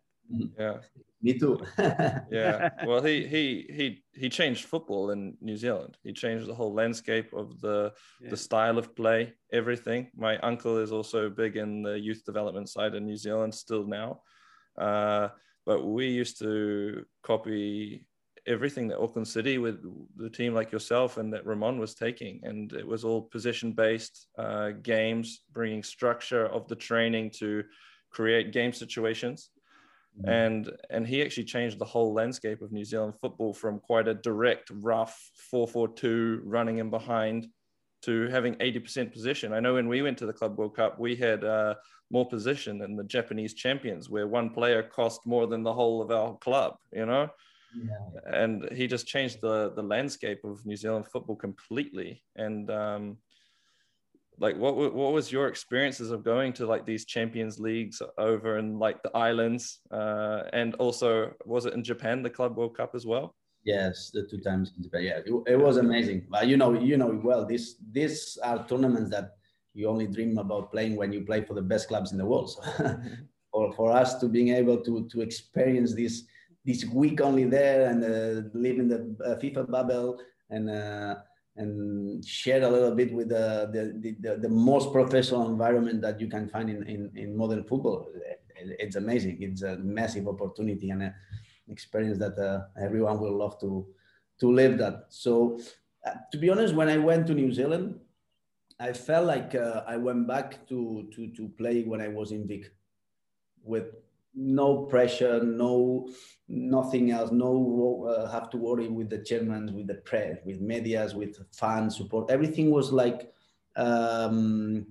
yeah, (laughs) me too. (laughs) yeah, well, he he he he changed football in New Zealand. He changed the whole landscape of the yeah. the style of play, everything. My uncle is also big in the youth development side in New Zealand still now. Uh, but we used to copy everything that Auckland City with the team like yourself and that Ramon was taking. And it was all position based uh, games, bringing structure of the training to create game situations. Mm-hmm. And and he actually changed the whole landscape of New Zealand football from quite a direct, rough 4-4-2 running in behind to having 80% possession. I know when we went to the Club World Cup, we had uh, more possession than the Japanese champions, where one player cost more than the whole of our club, you know? Yeah. And he just changed the, the landscape of New Zealand football completely. And um, like what what was your experiences of going to like these champions leagues over in like the islands? Uh, and also was it in japan the club world cup as well? Yes the two times in japan. Yeah it, it was amazing. But you know you know well this these are tournaments that you only dream about playing when you play for the best clubs in the world. So (laughs) for, for us to being able to to experience this this week only there and uh, live in the uh, fifa bubble and uh, and share a little bit with the, the, the, the, most professional environment that you can find in, in, in modern football. It's amazing. It's a massive opportunity and an experience that uh, everyone will love to, to live that. So uh, to be honest, when I went to New Zealand, I felt like uh, I went back to, to, to play when I was in Vic with no pressure, no nothing else, no uh, have to worry with the chairman, with the press, with medias, with fans support. Everything was like um,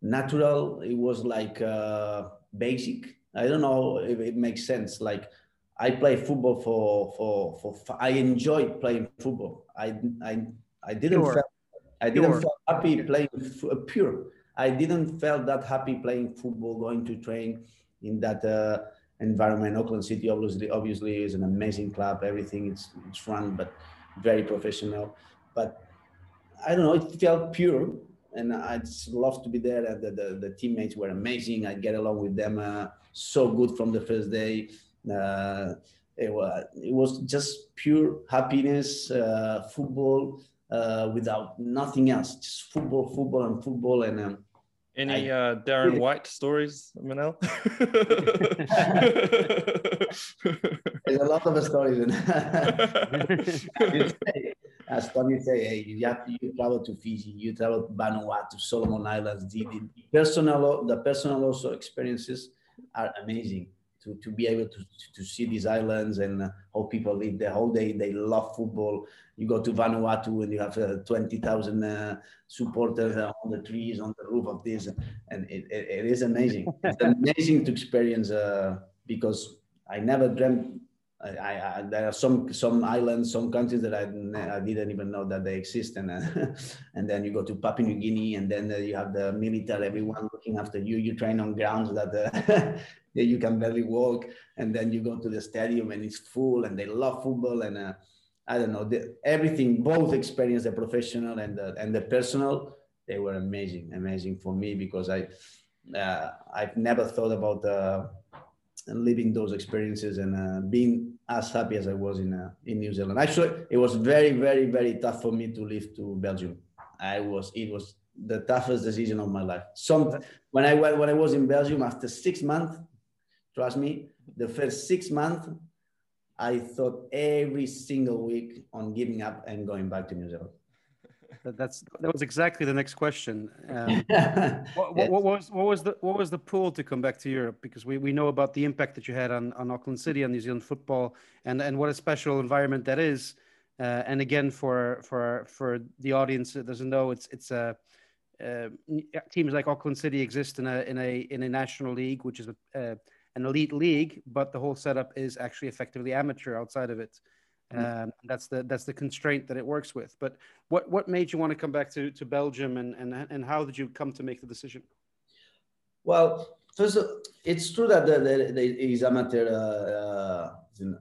natural. It was like uh, basic. I don't know if it makes sense. Like I play football for for for. I enjoyed playing football. I I I didn't sure. feel I didn't sure. feel happy playing pure. I didn't feel that happy playing football, going to train in that uh, environment. Auckland City obviously obviously is an amazing club. Everything it's it's run but very professional. But I don't know, it felt pure, and I just love to be there. And the, the, the teammates were amazing. I get along with them uh, so good from the first day. Uh, it was it was just pure happiness, uh, football uh, without nothing else, just football, football, and football, and. Um, any I, uh, Darren White stories, Manel? There's a lot of stories. In (laughs) as Tony say, hey, you have to, you travel to Fiji, you travel to Vanuatu, Solomon Islands. The, the personal, the personal also experiences are amazing to, to be able to, to see these islands and uh, how people live the whole day. They love football. You go to Vanuatu and you have uh, 20,000 uh, supporters uh, on the trees, on the roof of this. And it, it, it is amazing. (laughs) it's amazing to experience uh, because I never dreamt I, I, there are some some islands, some countries that I, I didn't even know that they exist, and uh, (laughs) and then you go to Papua New Guinea, and then you have the military, everyone looking after you. You train on grounds that (laughs) uh, you can barely walk, and then you go to the stadium and it's full, and they love football, and uh, I don't know the, everything. Both experience, the professional and the, and the personal, they were amazing, amazing for me because I uh, I've never thought about uh, living those experiences and uh, being as happy as I was in uh, in New Zealand. Actually, it was very, very, very tough for me to leave to Belgium. I was it was the toughest decision of my life. Some when I went when I was in Belgium after six months, trust me, the first six months, I thought every single week on giving up and going back to New Zealand that, that's that was exactly the next question. Um, (laughs) what, what, what, was what was the what was the pull to come back to Europe? Because we, we know about the impact that you had on, on Auckland City and New Zealand football, and and what a special environment that is. Uh, and again, for for for the audience that doesn't know, it's it's a uh, teams like Auckland City exist in a in a in a national league, which is a, uh, an elite league, but the whole setup is actually effectively amateur outside of it. Mm-hmm. Um, that's the that's the constraint that it works with. But what what made you want to come back to, to Belgium, and, and and how did you come to make the decision? Well, first, it's true that the, the, the is amateur uh, uh,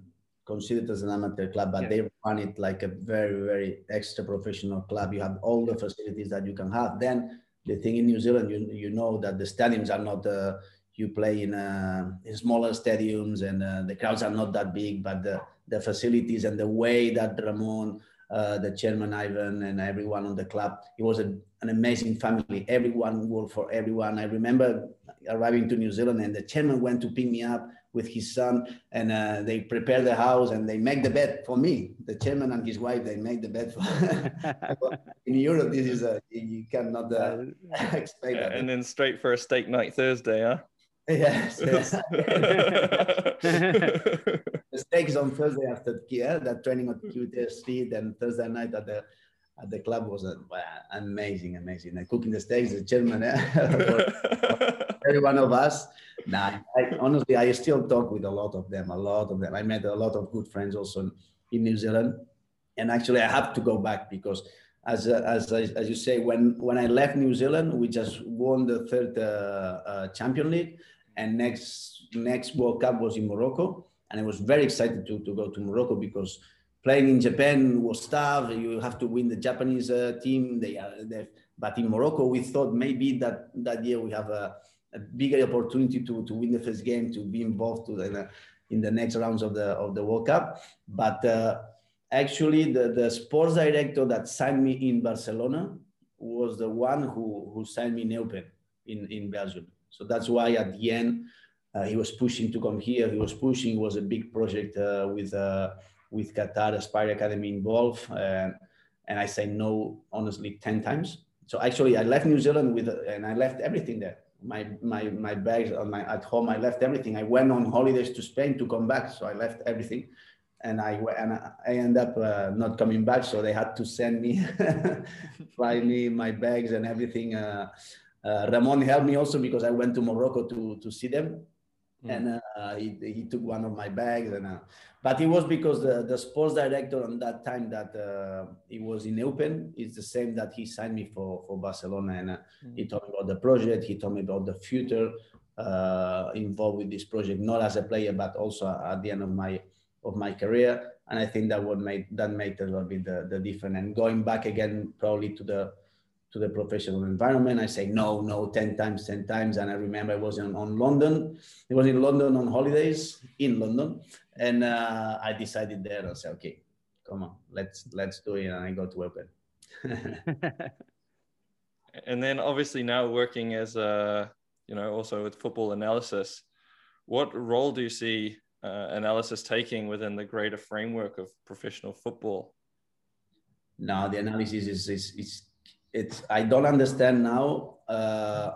considered as an amateur club, but yeah. they run it like a very very extra professional club. You have all the facilities that you can have. Then the thing in New Zealand, you you know that the stadiums are not. Uh, you play in, uh, in smaller stadiums and uh, the crowds are not that big, but the the facilities and the way that Ramon, uh, the chairman Ivan, and everyone on the club, it was a, an amazing family. Everyone worked for everyone. I remember arriving to New Zealand and the chairman went to pick me up with his son and uh, they prepare the house and they make the bed for me the chairman and his wife they make the bed for (laughs) in europe this is a you cannot uh, (laughs) expect that and then straight for a steak night thursday huh Yes. (laughs) yes. (laughs) the steaks on Thursday after yeah, that training on QTSC, then Thursday night at the at the club was uh, amazing, amazing. And cooking the steaks, the chairman, (laughs) every one of us. Nah, I, honestly, I still talk with a lot of them, a lot of them. I met a lot of good friends also in New Zealand, and actually, I have to go back because, as as as you say, when when I left New Zealand, we just won the third uh, uh, Champion League, and next next World Cup was in Morocco, and I was very excited to to go to Morocco because playing in Japan was tough. You have to win the Japanese uh, team. They are, but in Morocco, we thought maybe that that year we have a, a bigger opportunity to, to win the first game, to be involved to the, in the next rounds of the of the World Cup. But uh, actually, the, the sports director that signed me in Barcelona was the one who, who signed me in Eupen in, in Belgium. So that's why at the end, uh, he was pushing to come here. He was pushing. It was a big project uh, with uh, with Qatar Aspire Academy involved. Uh, and I say no, honestly, 10 times. So actually I left New Zealand with, and I left everything there. My, my, my bags on my, at home, I left everything. I went on holidays to Spain to come back. So I left everything and I, and I end up uh, not coming back. So they had to send me, (laughs) fly me my bags and everything. Uh, Ramon helped me also because I went to Morocco to, to see them. Mm. And uh, he, he took one of my bags and uh, but it was because the, the sports director on that time that uh, it was in Eupen, is the same that he signed me for for Barcelona and uh, mm-hmm. he told me about the project he told me about the future uh, involved with this project not as a player but also at the end of my of my career and I think that what made that made a little bit the, the difference and going back again probably to the to the professional environment. I say no, no, 10 times, 10 times. And I remember I was in, on London. It was in London on holidays in London. And uh, I decided there, I said, okay, come on, let's let's do it. And I go to Eupen. (laughs) and then obviously now working as a, you know, also with football analysis, what role do you see uh, analysis taking within the greater framework of professional football? Now the analysis is, is, is it's, I don't understand now uh,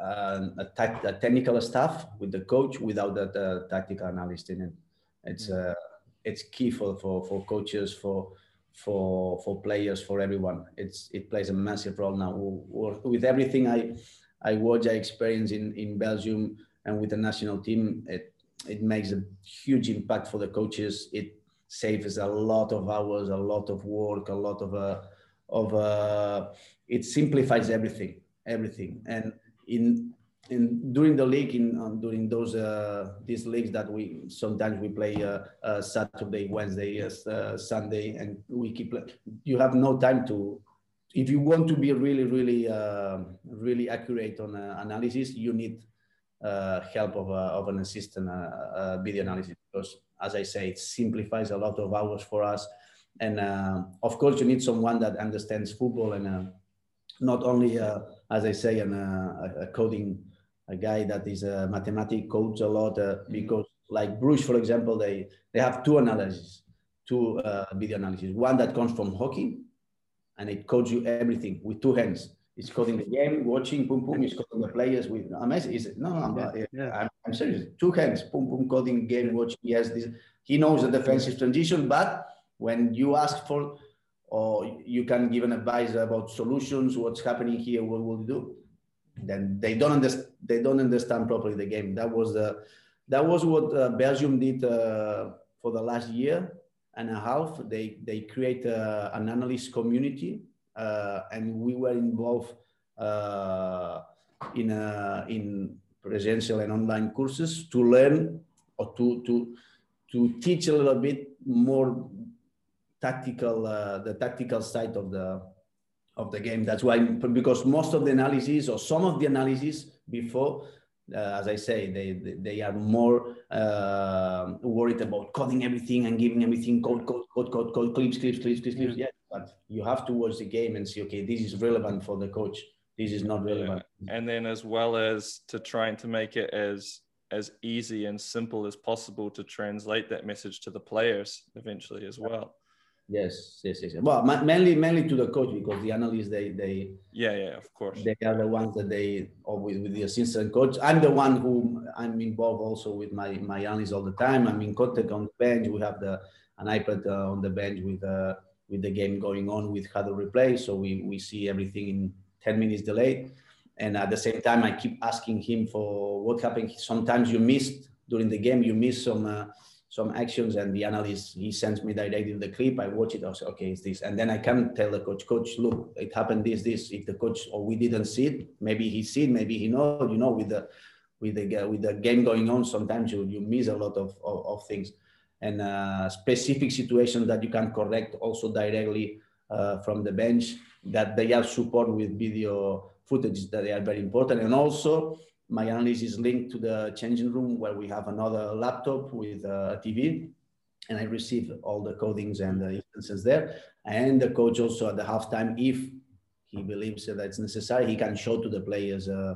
uh, a, a, technical stuff with the coach without that tactical analyst in it. It's mm. uh, it's key for, for, for coaches, for for for players, for everyone. It's it plays a massive role now. With everything I I watch, I experience in in Belgium and with the national team, it it makes a huge impact for the coaches. It saves a lot of hours, a lot of work, a lot of uh, of uh, it simplifies everything, everything. And in in during the league in um, during those uh, these leagues that we sometimes we play uh, uh, Saturday, Wednesday, uh, Sunday, and we keep. You have no time to. If you want to be really, really, um, really accurate on uh, analysis, you need uh, help of, of an assistant video analysis because, as I say, it simplifies a lot of hours for us. And of course, you need someone that understands football and not only, as I say, an, a coding a guy that is a mathematic coach a lot uh, mm-hmm. because like Bruges, for example, they, they have two analyses, two uh, video analyses. One that comes from hockey and it codes you everything with two hands. It's coding the game, watching, boom, boom, it's coding the players with amazing. Is? No, no, I'm, yeah, yeah. I'm, I'm, serious. Two hands, boom, boom, coding game, watching. Yes, this. He knows the defensive transition, but when you ask for, or you can give an advice about solutions, what's happening here, what will you do? then they don't understand they don't understand properly the game that was the that was what uh, belgium did uh, for the last year and a half they they create uh, an analyst community uh, and we were involved uh, in uh, in presential and online courses to learn or to to to teach a little bit more tactical the tactical side of the of the game. That's why, because most of the analysis or some of the analysis before, uh, as I say, they, they, they are more uh, worried about coding everything and giving everything code, code, code, code, code, clips, clips, clips, clips, clips. Yeah. yeah, but you have to watch the game and see, okay, this is relevant for the coach. This is not relevant. Yeah. And then as well as to trying to make it as as easy and simple as possible to translate that message to the players eventually as well. Yes, yes, yes. Well, mainly, mainly to the coach because the analysts, they, they. Yeah, yeah, of course. They are the ones that they always with the assistant coach. I'm the one who I'm involved also with my my analysts all the time. I'm in contact on the bench. We have the an iPad uh, on the bench with uh with the game going on with Hudl Replay, so we we see everything in ten minutes delay. And at the same time, I keep asking him for what happened. Sometimes you missed during the game. You miss some. Uh, some actions and the analyst he sends me directly the clip i watch it i say okay it's this. And then i can tell the coach coach look it happened this this. If the coach or we didn't see it maybe he see it maybe he know you know with the with the with the game going on sometimes you, you miss a lot of, of, of things. And uh, specific situations that you can correct also directly uh, from the bench that they have support with video footage that they are very important. And also my analysis is linked to the changing room where we have another laptop with a TV and I receive all the codings and the instances there. And the coach also at the halftime, if he believes that it's necessary, he can show to the players uh,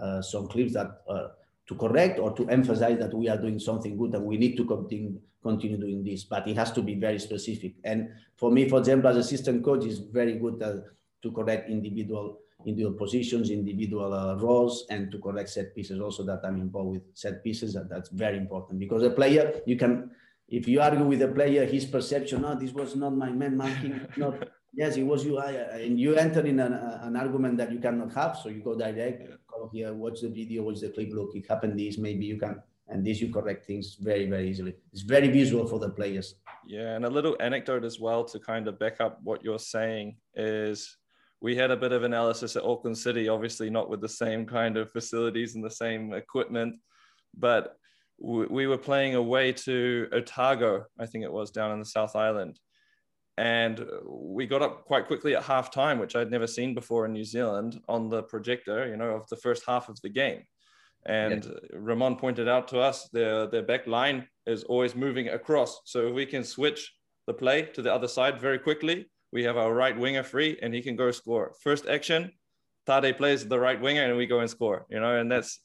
uh, some clips that uh, to correct or to emphasize that we are doing something good and we need to continue continue doing this. But it has to be very specific. And for me, for example, as assistant coach, is very good uh, to correct individual individual positions, individual uh, roles, and to correct set pieces also that I'm involved with set pieces. And that's very important because a player, you can, if you argue with a player, his perception, no, this was not my man marking, (laughs) not, yes, it was you. I, and you enter in an, uh, an argument that you cannot have. So you go direct, go here, watch the video, watch the clip, look, it happened this, maybe you can, and this you correct things very, very easily. It's very visual for the players. Yeah. And a little anecdote as well to kind of back up what you're saying is we had a bit of analysis at Auckland City, obviously not with the same kind of facilities and the same equipment, but we were playing away to Otago, I think it was down in the South Island. And we got up quite quickly at half time, which I'd never seen before in New Zealand on the projector, you know, of the first half of the game. And yeah. Ramon pointed out to us their, their back line is always moving across. So if we can switch the play to the other side very quickly, we have our right winger free and he can go score. First action, Tade plays the right winger and we go and score, you know, and that's,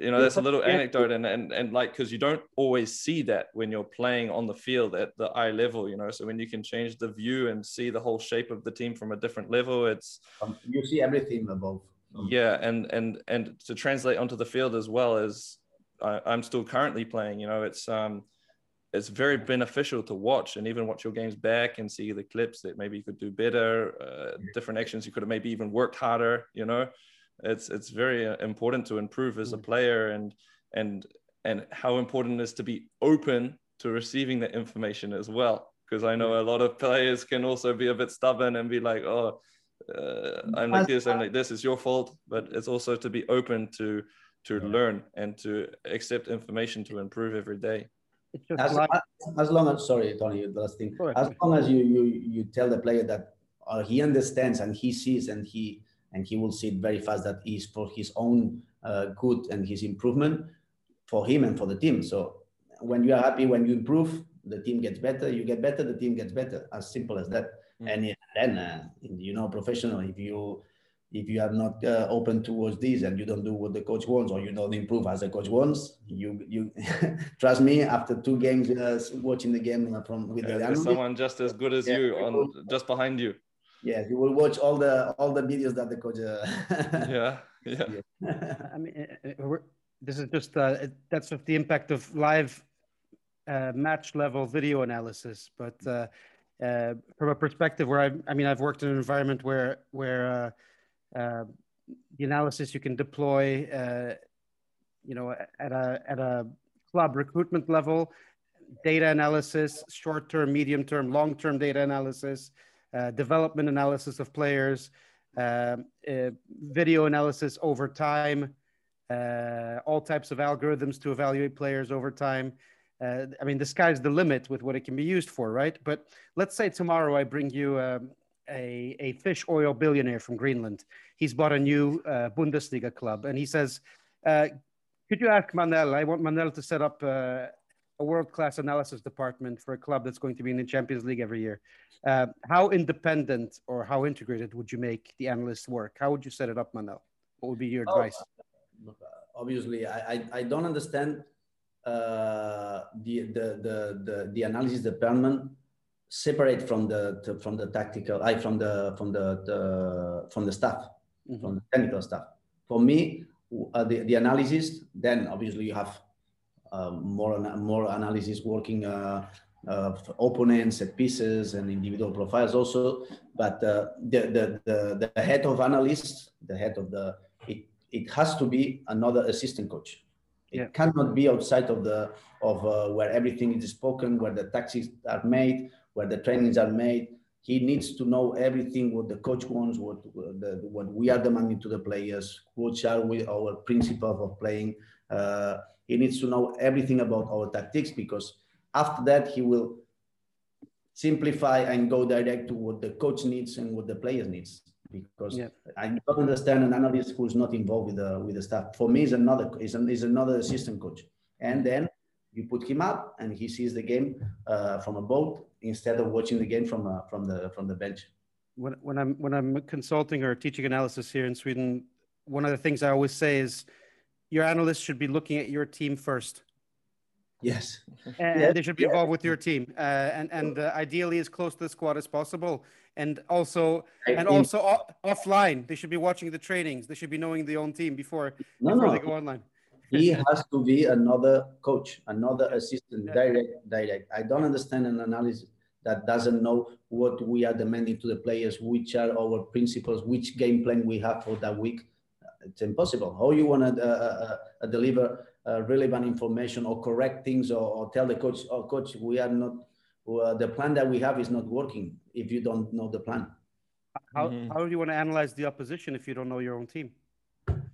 you know, that's a little anecdote and, and, and like, because you don't always see that when you're playing on the field at the eye level, you know, so when you can change the view and see the whole shape of the team from a different level, it's, um, you see everything above. Um, yeah. And, and, and to translate onto the field as well as I, I'm still currently playing, you know, it's, um, it's very beneficial to watch and even watch your games back and see the clips that maybe you could do better, uh, different actions you could have maybe even worked harder. You know, it's it's very uh, important to improve as a mm. player and and and how important it is to be open to receiving the information as well. Because I know a lot of players can also be a bit stubborn and be like, oh, uh, I'm like this, I'm like this. It's your fault. But it's also to be open to to learn and to accept information to improve every day. It's just as, like, as long as sorry, Tony, the last thing. As long as you you you tell the player that uh, he understands and he sees and he and he will see it very fast that is for his own uh, good and his improvement for him and for the team. So when you are happy, when you improve, the team gets better. You get better, the team gets better. As simple as that. Mm. And then, uh, you know, professional. If you if you are not uh, open towards this and you don't do what the coach wants or you don't improve as the coach wants, you you (laughs) trust me. After two games uh, watching the game from with yeah, the someone just as good as yeah, you on just behind you. Yes, you will watch all the all the videos that the coach. Uh, (laughs) yeah, yeah. (laughs) I mean, uh, this is just uh, that's of the impact of live uh, match level video analysis, but. Uh, from a perspective where I, I mean, I've worked in an environment where where uh, the analysis you can deploy, uh, you know, at a at a club recruitment level, data analysis, short term, medium term, long term data analysis, uh, development analysis of players, uh, uh, video analysis over time, uh, all types of algorithms to evaluate players over time. I mean, the sky's the limit with what it can be used for, right? But let's say tomorrow I bring you um, a, a fish oil billionaire from Greenland. He's bought a new uh, Bundesliga club, and he says, uh, "Could you ask Manel? I want Manel to set up uh, a world-class analysis department for a club that's going to be in the Champions League every year. Uh, how independent or how integrated would you make the analysts work? How would you set it up, Manel? What would be your oh, advice?" obviously, I, I, I don't understand uh, the, the the the the analysis department separate from the, the from the tactical, I from the from the, the from the staff, mm-hmm. from the technical staff. For me, uh, the the analysis. Then obviously you have uh, more more analysis working uh, uh, opponents, set pieces, and individual profiles also. But uh, the, the, the the head of analysts, the head of the it, it has to be another assistant coach. It yeah. cannot be outside of the of uh, where everything is spoken, where the taxes are made, where the trainings are made. He needs to know everything what the coach wants, what the, what we are demanding to the players, what are we, our principles of playing. Uh, he needs to know everything about our tactics because after that he will simplify and go direct to what the coach needs and what the players needs because yeah. I don't understand an analyst who's not involved with the with the staff. For me, is another is, an, is another assistant coach, and then you put him up and he sees the game uh, from a boat instead of watching the game from uh, from the from the bench. When, when I'm when I'm consulting or teaching analysis here in Sweden, one of the things I always say is your analyst should be looking at your team first. Yes, (laughs) and yeah. they should be involved with your team, uh, and and uh, ideally as close to the squad as possible. And also, and also offline, they should be watching the trainings. They should be knowing their own team before, no, before no. they go online he has to be another coach, another assistant, direct, direct. I don't understand an analysis that doesn't know what we are demanding to the players, which are our principles, which game plan we have for that week. It's impossible. How you want to uh, uh, uh, deliver uh, relevant information or correct things or, or, tell the coach, oh, coach, we are not, uh, the plan that we have is not working if you don't know the plan. How, mm-hmm. how do you want to analyze the opposition if you don't know your own team?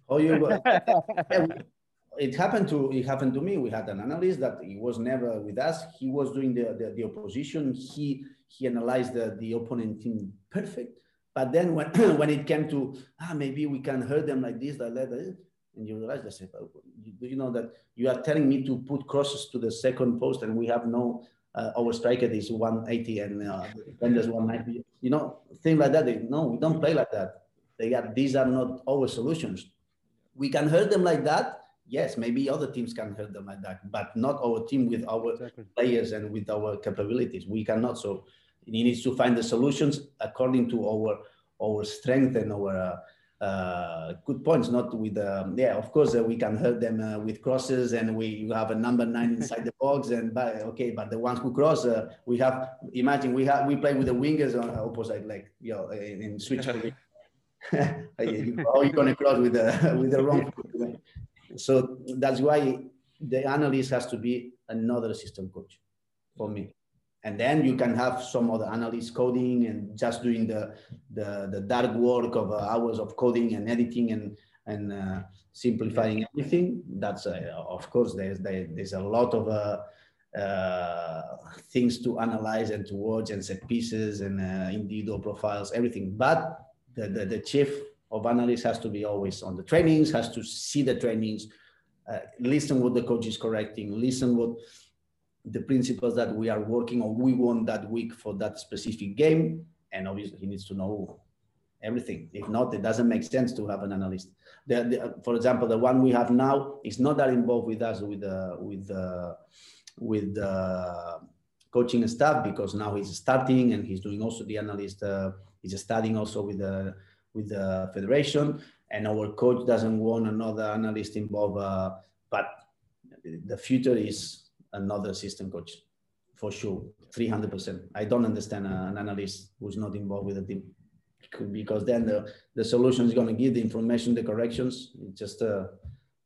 Oh, you, (laughs) it happened to it happened to me. We had an analyst that he was never with us. He was doing the the, the opposition. He he analyzed the, the opponent team perfect. But then when (clears throat) when it came to ah maybe we can hurt them like this, like that, and you realize I said, do you know that you are telling me to put crosses to the second post and we have no uh, our striker is 180 and uh, defenders 190. You know, things like that. They, no, we don't play like that. They are these are not our solutions. We can hurt them like that, yes, maybe other teams can help them like that, but not our team with our exactly. players and with our capabilities. We cannot. So he needs to find the solutions according to our our strength and our uh, uh, good points. Not with um, yeah, of course uh, we can hurt them uh, with crosses, and we have a number nine (laughs) inside the box. And but okay, but the ones who cross, uh, we have. Imagine we have we play with the wingers on opposite leg, you know, in, in (laughs) switch. (laughs) How are you gonna cross with the with the wrong foot? So that's why the analyst has to be another system coach for me. And then you can have some other analysts coding and just doing the, the, the dark work of uh, hours of coding and editing and, and uh, simplifying everything. That's, uh, of course, there's, there's a lot of uh, uh, things to analyze and to watch and set pieces and uh, individual profiles, everything. But the, the, the chief of analysts has to be always on the trainings, has to see the trainings, uh, listen what the coach is correcting, listen what the principles that we are working on, we want that week for that specific game. And obviously he needs to know everything. If not, it doesn't make sense to have an analyst. The, the, for example, the one we have now is not that involved with us with the with the with the coaching staff because now he's starting and he's doing also the analyst. Uh, he's studying also with the with the federation, and our coach doesn't want another analyst involved. Uh, but the future is another system coach for sure, 300%. I don't understand an analyst who's not involved with the team because then the, the solution is going to give the information, the corrections. It's just uh,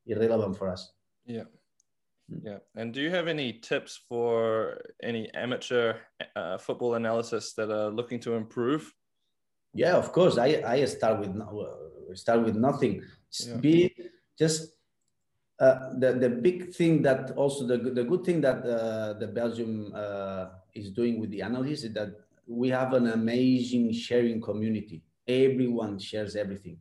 irrelevant for us. Yeah. Hmm. Yeah. And do you have any tips for any amateur uh, football analysis that are looking to improve? Yeah, of course. I I start with uh, start with nothing. Yeah. Be just uh, the the big thing that also the the good thing that uh, the Belgium uh, is doing with the analysis is that we have an amazing sharing community. Everyone shares everything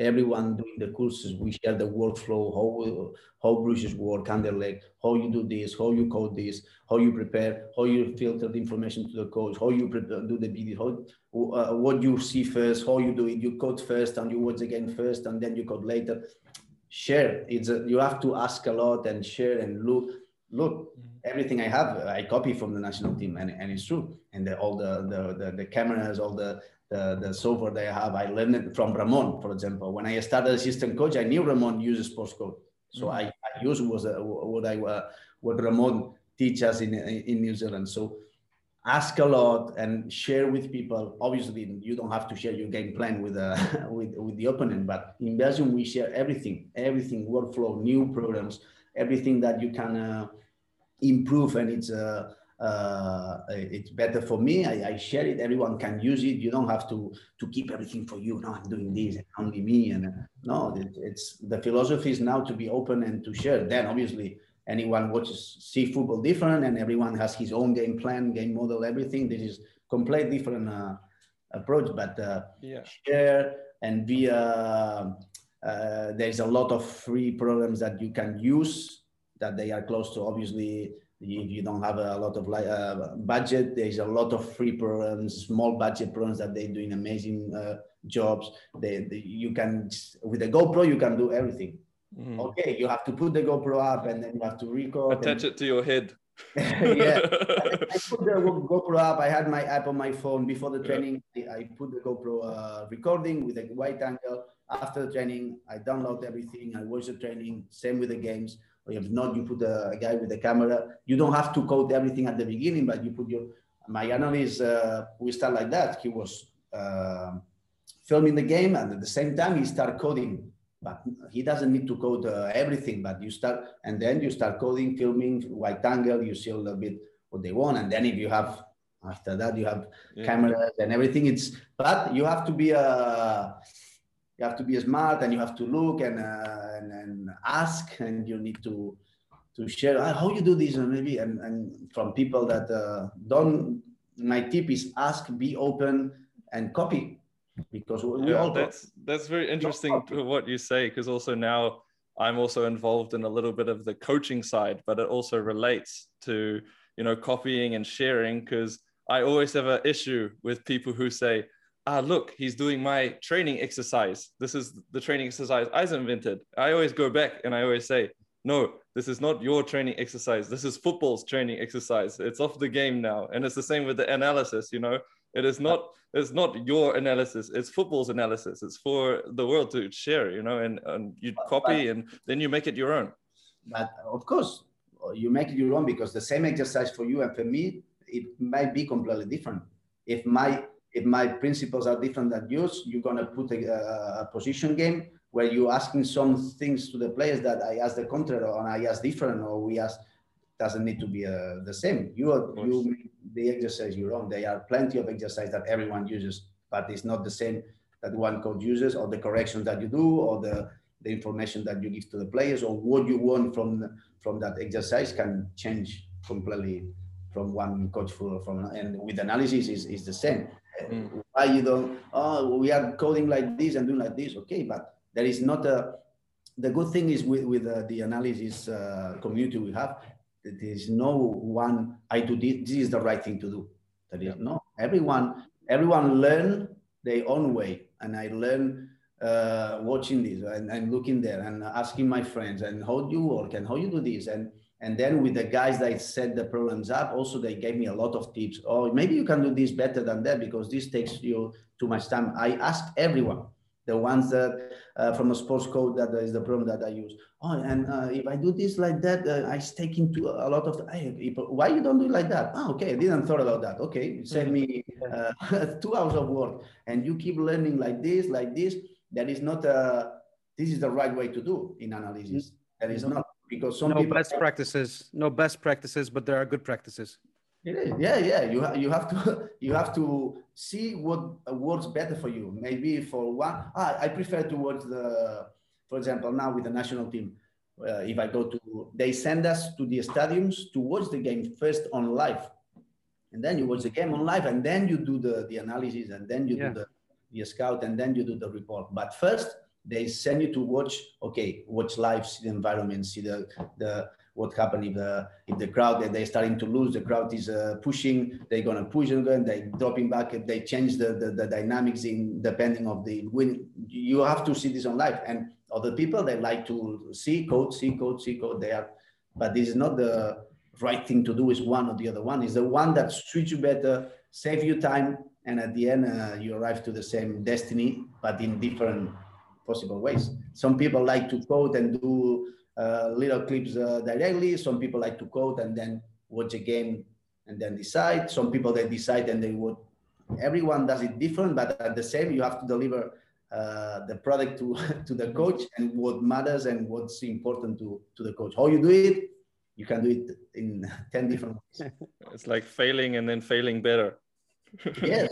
everyone doing the courses, we share the workflow, how how Bruges work, Anderlecht, how you do this, how you code this, how you prepare, how you filter the information to the coach, how you prepare, do the video, how, uh, what you see first, how you do it. You code first and you watch again first, and then you code later. Share. It's a, you have to ask a lot and share and look. look, everything I have, I copy from the national team, and, and it's true. And the, all the, the, the the cameras, all the the, the software they have, I learned it from Ramon, for example. When I started assistant coach, I knew Ramon uses Sportscode, so mm-hmm. I, I used was uh, what I uh, what Ramon teach us in in New Zealand. So ask a lot and share with people. Obviously, you don't have to share your game plan with uh, (laughs) with with the opponent, but in Belgium we share everything, everything, workflow, new programs, everything that you can uh, improve, and it's uh, uh, it's better for me. I, I, share it. Everyone can use it. You don't have to to keep everything for you. No, I'm doing this and only me. And uh, no, it, it's the philosophy is now to be open and to share. Then obviously anyone watches see football different, and everyone has his own game plan, game model, everything. This is completely different uh, approach. But uh, yeah. share and be. Uh, uh, there's a lot of free programs that you can use that they are close to obviously if you don't have a lot of uh, budget, there's a lot of free programs, small budget programs that they're doing amazing uh, jobs. They, they, you can with the GoPro, you can do everything. Mm. Okay, you have to put the GoPro up and then you have to record. Attach and... it to your head. (laughs) yeah, (laughs) I, put the GoPro up. I had my app on my phone before the training. Yeah. I put the GoPro uh, recording with a wide angle. After the training, I download everything. I watch the training. Same with the games or if not, you put a, a, guy with a camera. You don't have to code everything at the beginning, but you put your. My analyst, uh, we start like that. He was uh, filming the game, and at the same time, he start coding. But he doesn't need to code uh, everything. But you start, and then you start coding, filming, wide angle. You see a little bit what they want, and then if you have after that, you have yeah. cameras and everything. It's but you have to be a uh, you have to be smart and you have to look and, uh, and, and ask and you need to to share uh, how you do this and maybe and, and from people that uh, don't my tip is ask be open and copy because we yeah, all that's that's very interesting to what you say because also now i'm also involved in a little bit of the coaching side but it also relates to you know copying and sharing because i always have an issue with people who say ah, look, he's doing my training exercise. This is the training exercise I invented. I always go back and I always say, no, this is not your training exercise. This is football's training exercise. It's off the game now. And it's the same with the analysis, you know. It is not it's not your analysis, it's football's analysis. It's for the world to share, you know, and, and you copy and then you make it your own. But of course, you make it your own because the same exercise for you and for me, it might be completely different. If my if my principles are different than yours, you're going to put a, a, position game where you're asking some things to the players that I ask the contrary or I ask different or we ask doesn't need to be uh, the same. You are, you make the exercise you're on. There are plenty of exercise that everyone uses, but it's not the same that one coach uses or the corrections that you do or the the information that you give to the players or what you want from from that exercise can change completely from one coach for from and with analysis is, is the same Mm. Why you don't? Oh, we are coding like this and doing like this. Okay, but there is not a. The good thing is with with uh, the analysis uh, community we have, there is no one. I do this. This is the right thing to do. That is no. Everyone everyone learn their own way, and I learn uh, watching this and, and looking there and asking my friends and how do you work and how you do this and and then with the guys that set the programs up, also they gave me a lot of tips. Oh, maybe you can do this better than that because this takes you too much time. I asked everyone, the ones that uh, from a Sportscode that is the program that I use. Oh, and uh, if I do this like that, uh, I take into a lot of. Hey, why you don't do it like that? Oh, okay, I didn't thought about that. Okay, save me uh, (laughs) two hours of work, and you keep learning like this, like this. That is not a. Uh, this is the right way to do in analysis. That is not because some no best practices no best practices but there are good practices it is. yeah yeah. You, ha- you have to (laughs) you have to see what works better for you. Maybe for one ah, i prefer to watch the for example now with the national team. Uh, if i go to they send us to the stadiums to watch the game first on live. And then you watch the game on live and then you do the the analysis and then you yeah. do the the scout and then you do the report. But first they send you to watch okay watch live see the environment see the the what happened if the if the crowd they're starting to lose the crowd is uh, pushing they're to push again they dropping back if they change the, the, the dynamics in depending of the win you have to see this on live and other people they like to see code see code see code there but this is not the right thing to do is one or the other one. Is the one that suits you better, save you time, and at the end uh, you arrive to the same destiny, but in different possible ways. Some people like to code and do little clips uh, directly. Some people like to code and then watch a game and then decide. Some people they decide and they would. Everyone does it different, but at the same, you have to deliver uh, the product to (laughs) to the coach and what matters and what's important to to the coach. How you do it, you can do it in (laughs) ten different ways. (laughs) It's like failing and then failing better. Yes,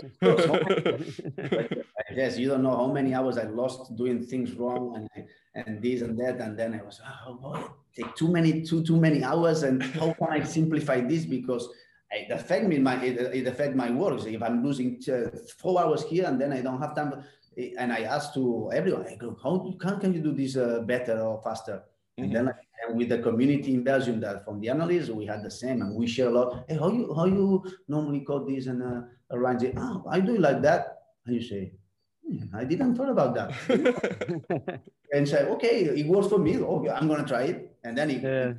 yes, (laughs) you don't know how many hours I lost doing things wrong and and this and that, and then I was, oh boy, take too many too too many hours, and how can I simplify this because it affect me my it, it affect my works. If I'm losing four hours here and then I don't have time, and I ask to everyone, I go, how can, can you do this uh, better or faster? Mm-hmm. And then and with the community in Belgium that from the analysts, we had the same and we share a lot. Hey, how you how you normally code this and uh, arrange it? Oh, I do it like that. And you say, hmm, I didn't thought about that. (laughs) and say, okay, it works for me. Okay, I'm gonna try it. And then it, yeah.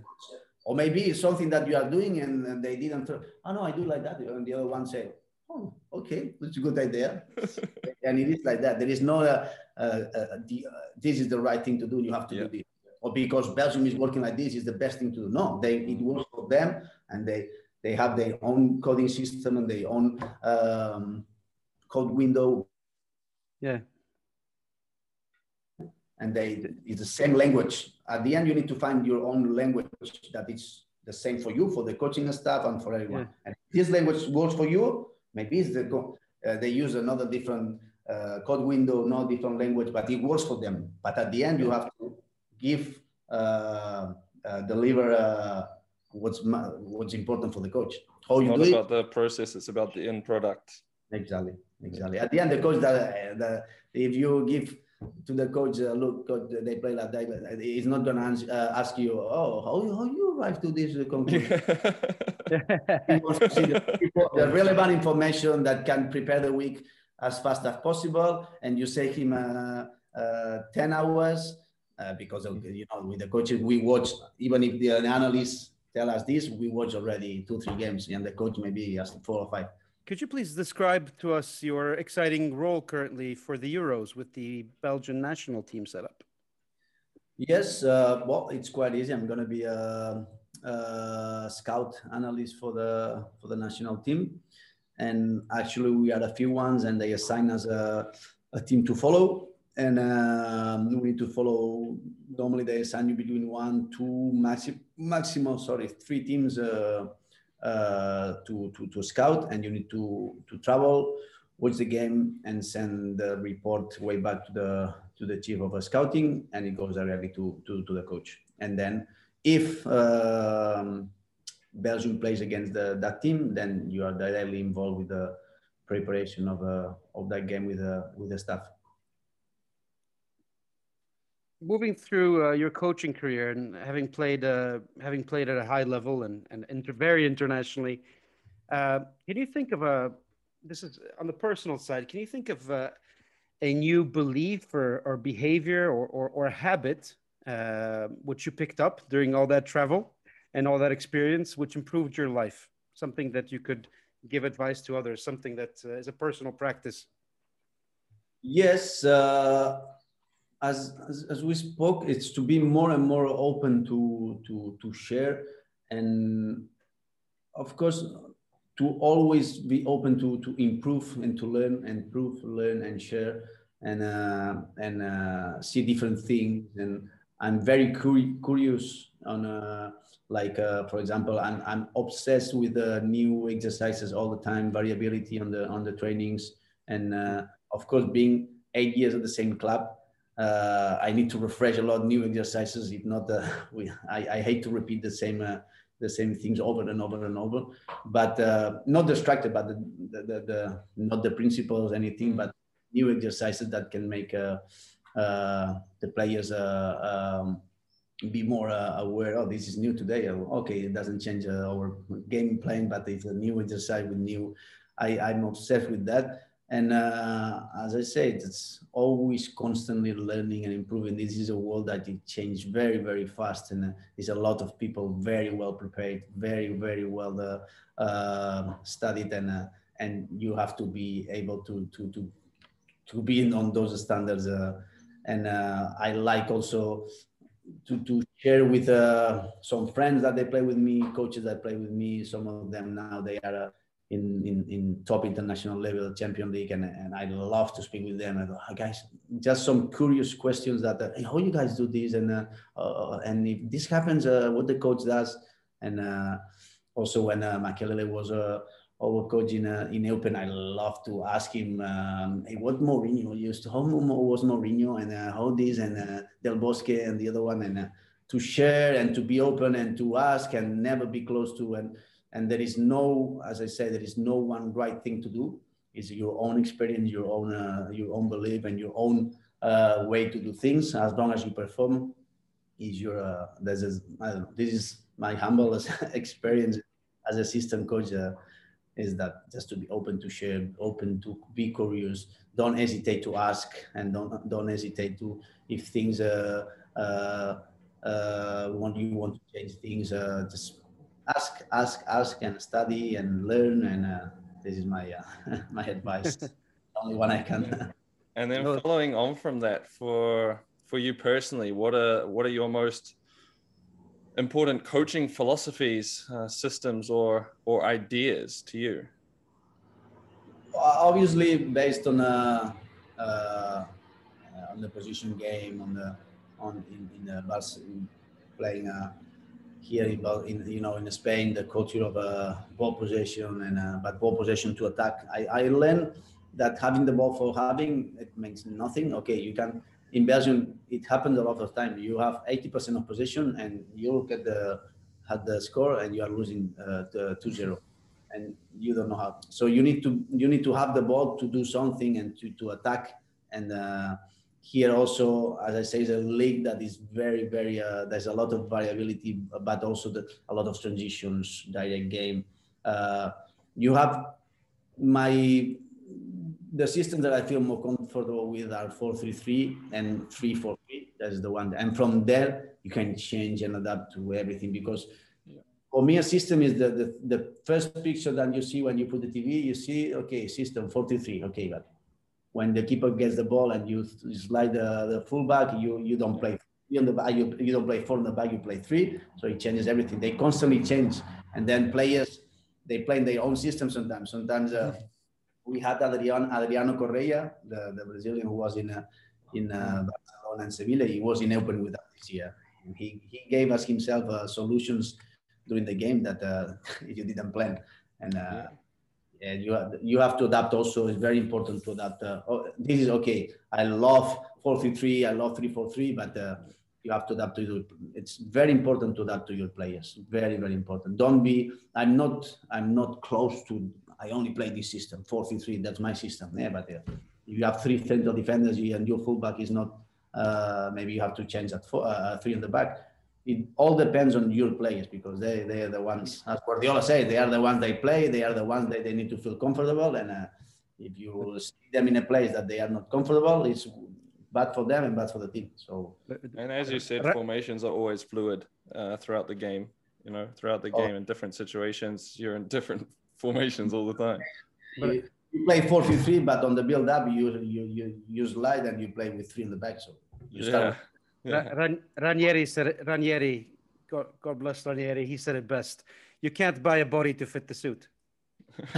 or maybe it's something that you are doing and they didn't. Throw, oh no, I do like that. And the other one say, oh, okay, that's a good idea. (laughs) and it is like that. There is no, uh, uh, uh, the, uh, this is the right thing to do. You have to yeah. do this. Or because Belgium is working like this is the best thing to do. No, they it works for them, and they they have their own coding system and their own um, code window. Yeah. And they it's the same language. At the end, you need to find your own language that is the same for you, for the coaching staff, and for everyone. Yeah. And this language works for you, Maybe it's the, uh, they use another different uh, code window, no different language, but it works for them. But at the end, you have to give, uh, uh deliver uh, what's what's important for the coach. How you Not do about it. the process; it's about the end product. Exactly, exactly. At the end, the coach that the, if you give to the coach, uh, look, coach, they play like that. He's not gonna answer, uh, ask you, oh, how, how you arrive to this conclusion? (laughs) he wants to see the, the, relevant information that can prepare the week as fast as possible, and you save him uh, uh ten hours uh, because of, you know with the coaches we watch. Even if the analysts tell us this, we watch already two three games, and the coach maybe has four or five. Could you please describe to us your exciting role currently for the Euros with the Belgian national team setup? Yes, uh, well, it's quite easy. I'm going to be a, a, scout analyst for the for the national team, and actually we had a few ones, and they assign us a, a team to follow, and um, we need to follow. Normally, they assign you between one, two, maximum, maximum, sorry, three teams. Uh, uh, to, to, to scout and you need to, to travel, watch the game and send the report way back to the, to the chief of scouting and it goes directly to, to, to the coach. And then if um, Belgium plays against the, that team, then you are directly involved with the preparation of, uh, of that game with, the with the staff moving through uh, your coaching career and having played uh, having played at a high level and and inter- very internationally, uh, can you think of a this is on the personal side? Can you think of uh, a new belief or, or behavior or or, or habit uh, which you picked up during all that travel and all that experience, which improved your life? Something that you could give advice to others. Something that uh, is a personal practice. Yes as, as, as we spoke, it's to be more and more open to to to share, and of course, to always be open to to improve and to learn, and improve, learn, and share, and uh, and uh, see different things. And I'm very cur- curious on uh, like uh, for example, I'm I'm obsessed with the new exercises all the time, variability on the on the trainings, and uh, of course, being eight years at the same club uh, I need to refresh a lot of new exercises. If not, uh, (laughs) we, I, I, hate to repeat the same uh, the same things over and over and over. But uh, not distracted, but the, the, the, the, not the principles, anything, but new exercises that can make uh, uh, the players um, be more aware. Oh, this is new today. Oh, okay, it doesn't change our game plan, but it's a new exercise with new. I, I'm obsessed with that and uh, as I said, it's always constantly learning and improving. This is a world that it changed very, very fast, and uh, there's a lot of people very well prepared, very, very well uh, uh studied, and uh, and you have to be able to to to to be in on those standards. Uh, and I like also to to share with some friends that they play with me, coaches that play with me. Some of them now they are in, in, in top international level, Champion League, and, and I love to speak with them. And oh, guys, just some curious questions that uh, hey, how you guys do this, and uh, uh, and if this happens, uh, what the coach does, and uh, also when uh, Makelele was uh, our coach in uh, in Eupen, I love to ask him, um, hey, what Mourinho used to, how was Mourinho, and uh, how this, and uh, Del Bosque, and the other one, and to share and to be open and to ask and never be close to and and there is no as i said there is no one right thing to do. It's your own experience your own uh, your own belief and your own uh, way to do things. As long as you perform is your uh, this is know, this is my humble (laughs) experience as a system coach uh, is that just to be open to share open to be curious. Don't hesitate to ask and don't don't hesitate to if things uh uh, uh want you want to change things uh just ask, ask, ask, and study and learn. And uh, this is my uh, (laughs) my advice. (laughs) only one I can. (laughs) and then following on from that, for for you personally, what are what are your most important coaching philosophies, uh, systems, or or ideas to you? Obviously, based on uh, uh, on the position game, on the on in, in the bus, playing a here in, in you know in Spain the culture of uh, ball possession and uh, but ball possession to attack. I, I learned that having the ball for having it means nothing. Okay, you can in Belgium it happens a lot of time. You have 80% of possession and you look at the at the score and you are losing uh, 2-0 and you don't know how. So you need to you need to have the ball to do something and to, to attack and uh, here also, as I say, is a league that is very, very, uh, there's a lot of variability, but also the, a lot of transitions, direct game. Uh, you have my, the system that I feel more comfortable with are 433 and 343. That's the one. And from there, you can change and adapt to everything because for me, a system is the, the, the first picture that you see when you put the TV, you see, okay, system 43. Okay, but when the keeper gets the ball and you, slide the, the fullback, you you don't play three on the back, you, you don't play four on the back, you play three. So it changes everything. They constantly change, and then players they play in their own system sometimes. Sometimes uh, we had Adriano, Adriano Correia, the, the Brazilian who was in uh, in uh, Barcelona and Sevilla. He was in Eupen with us this year. And he he gave us himself uh, solutions during the game that uh, (laughs) you didn't plan, and. Uh, yeah and you have, you have to adapt also. It's very important to adapt uh, oh, this is okay. I love 433 i love 343 but uh, you have to adapt to it it's very important to adapt to your players. Very very important. Don't be i'm not i'm not close to i only play this system 433 that's my system yeah but uh, you have three central defenders and your fullback is not uh, maybe you have to change that four, uh, three in the back it all depends on your players because they, they are the ones, as Guardiola said, they are the ones they play, they are the ones that they need to feel comfortable. And uh, if you see them in a place that they are not comfortable, it's bad for them and bad for the team. So, and as you said, formations are always fluid uh, throughout the game. You know, throughout the oh. game, oh. in different situations, you're in different (laughs) formations all the time. You, you play 4 3 but on the build up, you, you, you, you slide and you play with three in the back. So you start. Yeah Ran- Ranieri said it, Ranieri, God, God bless Ranieri, he said it best. You can't buy a body to fit the suit. (laughs)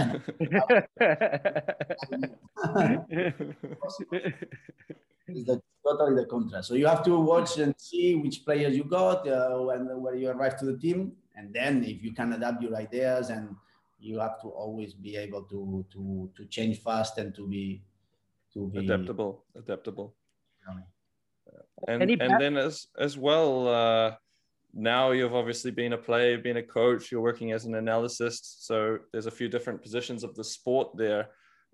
is the, totally the contrast. So you have to watch and see which players you got uh, when when you arrive to the team, and then if you can adapt your ideas, and you have to always be able to to to change fast and to be to be adaptable, adaptable and and then as as well uh, now you've obviously been a player been a coach you're working as an analyst so there's a few different positions of the sport there.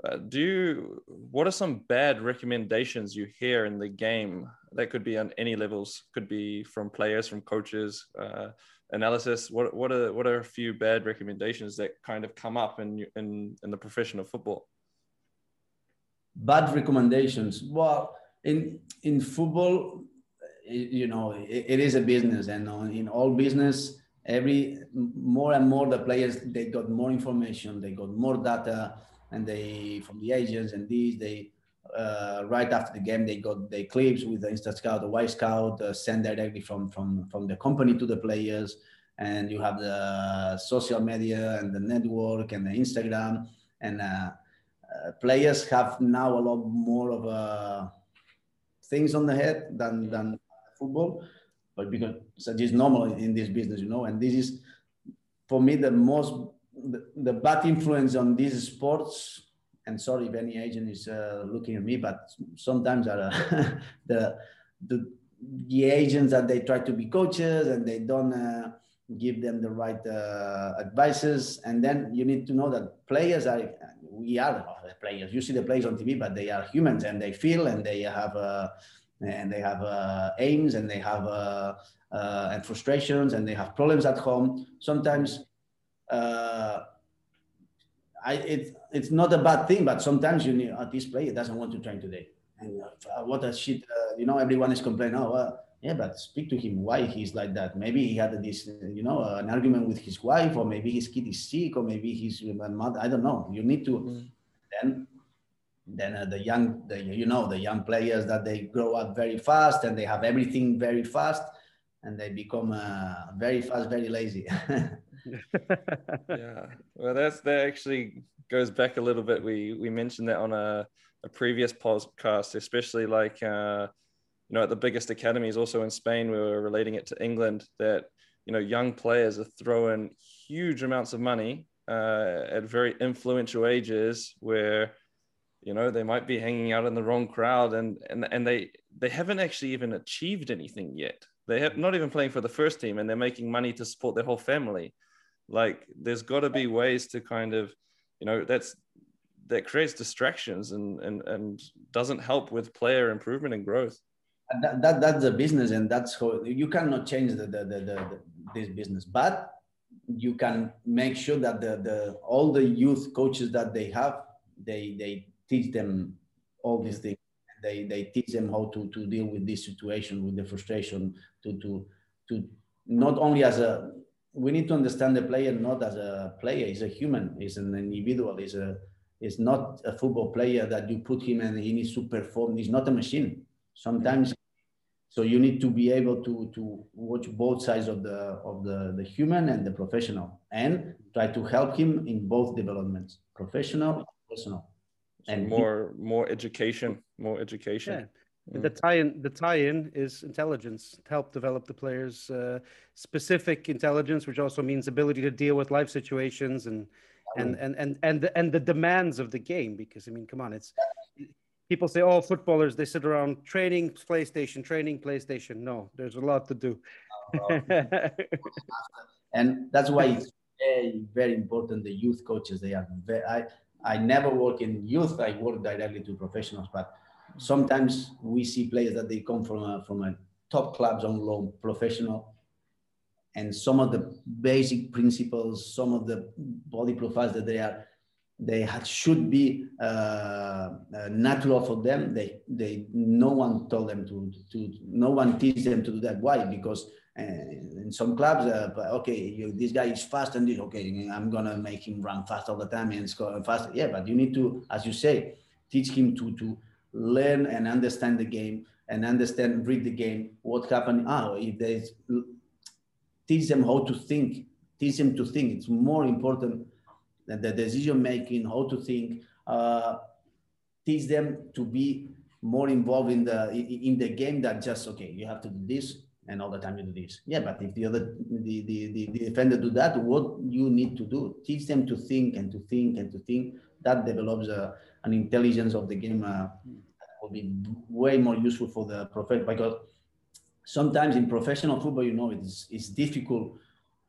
Uh, do you what are some bad recommendations you hear in the game that could be on any levels? Could be from players from coaches uh, analysis. What what are what are a few bad recommendations that kind of come up in in in the profession of football? Bad recommendations. Well, in in football, you know, it, it is a business, and in all business, every more and more the players they got more information, they got more data, and they from the agents and these they uh, right after the game they got the clips with the InStat Scout, the Wyscout, uh, sent directly from from from the company to the players, and you have the social media and the network and the Instagram, and uh, uh players have now a lot more of uh, things on the head than than football, but because is normal in this business, you know, and this is for me the most the, the bad influence on these sports and sorry if any agent is uh, looking at me, but sometimes are uh, (laughs) the, the the agents that they try to be coaches and they don't uh, give them the right uh, advices. And then you need to know that players are we are the players. You see the players on TV, but they are humans and they feel and they have uh, and they have uh, aims and they have and frustrations and they have problems at home. Sometimes. I, it, it's not a bad thing, but sometimes you need, uh, this player doesn't want to train today. And uh, what a shit, uh, you know, everyone is complaining, oh, yeah, but speak to him why he's like that. Maybe he had this, you know, uh, an argument with his wife, or maybe his kid is sick, or maybe his mother. I don't know. You need to mm. then, then uh, the young, the, you know, the young players that they grow up very fast and they have everything very fast, and they become uh, very fast, very lazy. (laughs) yeah, well, that's that actually goes back a little bit. We we mentioned that on a, a previous podcast, especially like uh, you know at the biggest academies, also in Spain. We were relating it to England that you know young players are throwing huge amounts of money uh, at very influential ages where you know they might be hanging out in the wrong crowd and and and they they haven't actually even achieved anything yet they have not even playing for the first team and they're making money to support their whole family like there's got to be ways to kind of you know that's that creates distractions and and and doesn't help with player improvement and growth that, that that's the business and that's how you cannot change the, the, the, the, this business but you can make sure that the, the all the youth coaches that they have they they teach them all these things they they teach them how to to deal with this situation with the frustration to to to not only as a we need to understand the player not as a player. He's a human. He's an individual. He's a. He's not a football player that you put him and he needs to perform. He's not a machine. Sometimes, so you need to be able to to watch both sides of the of the the human and the professional, and try to help him in both developments, professional and personal. And more he, more education, more education. Yeah the tie-in, the tie-in is intelligence. Help develop the players' uh, specific intelligence, which also means ability to deal with life situations and and and and and the, and the demands of the game. Because I mean, come on, it's people say, "Oh, footballers they sit around training PlayStation, training PlayStation." No, there's a lot to do. (laughs) and that's why it's very very important. The youth coaches they are very. I I never work in youth. I work directly to professionals, but sometimes we see players that they come from a, from a top clubs on loan professional and some of the basic principles some of the body profiles that they are they had, should be uh, uh, natural for them. They they no one told them to to no one teach them to do that. Why? Because uh, in some clubs uh, okay you, this guy is fast and this okay i'm gonna make him run fast all the time and score fast. Yeah but you need to as you say teach him to to learn and understand the game and understand, read the game, what happened. Ah, if there's, teach them how to think, teach them to think. It's more important the decision making, how to think. Uh, teach them to be more involved in the in the game than just okay, you have to do this and all the time you do this. Yeah, but if the other the, the, the, the defender do that, what you need to do? Teach them to think and to think and to think. That develops a an intelligence of the game uh, will be way more useful for the profession because sometimes in professional football, you know, it's, it's difficult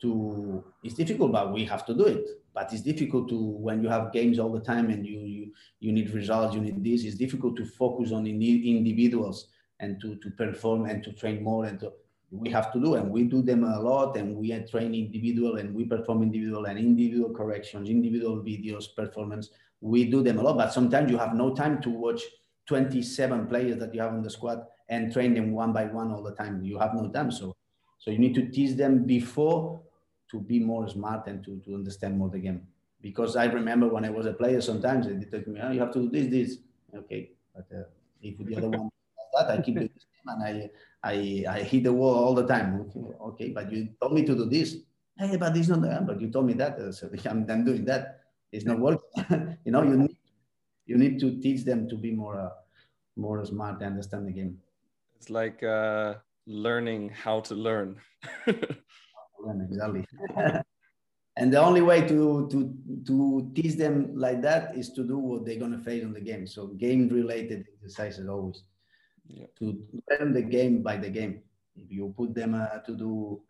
to, it's difficult, but we have to do it. But it's difficult to, when you have games all the time and you, you, you need results, you need this, it's difficult to focus on individuals and to, to perform and to train more and to, we have to do, and we do them a lot, and we train individual, and we perform individual and individual corrections, individual videos, performance. We do them a lot, but sometimes you have no time to watch 27 players that you have on the squad and train them one by one all the time. You have no time, so so you need to teach them before to be more smart and to, to understand more the game. Because I remember when I was a player, sometimes they told me, oh, you have to do this, this. Okay, but uh, if the other one (laughs) does that, I keep doing this and I, I, I hit the wall all the time. Okay, okay, but you told me to do this. Hey, but it's not the end. but you told me that, uh, so (laughs) I'm, I'm doing that. It's not working. (laughs) you know, you need, you need to teach them to be more, uh, more smart and understand the game. It's like uh, learning how to learn. Exactly. (laughs) and the only way to to to teach them like that is to do what they're gonna face on the game. So game related exercises always. Yeah. To learn the game by the game. If you put them uh, to do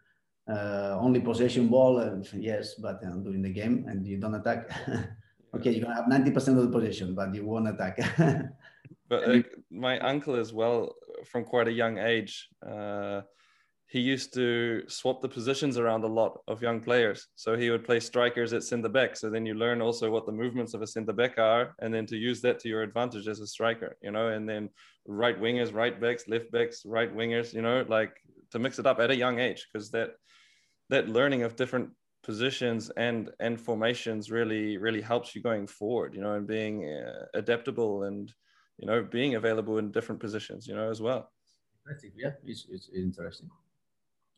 uh, only possession ball, uh, yes, but uh, during the game and you don't attack. (laughs) okay, you're gonna have ninety percent of the possession, but you won't attack. (laughs) but uh, my uncle as well, from quite a young age uh, he used to swap the positions around a lot of young players. So he would play strikers at centre back. So then you learn also what the movements of a centre back are, and then to use that to your advantage as a striker, you know, and then right wingers, right backs, left backs, right wingers, you know, like to mix it up at a young age, because that that learning of different positions and and formations really really helps you going forward, you know, and being uh, adaptable and you know being available in different positions, you know, as well. I think Yeah, it's, it's interesting.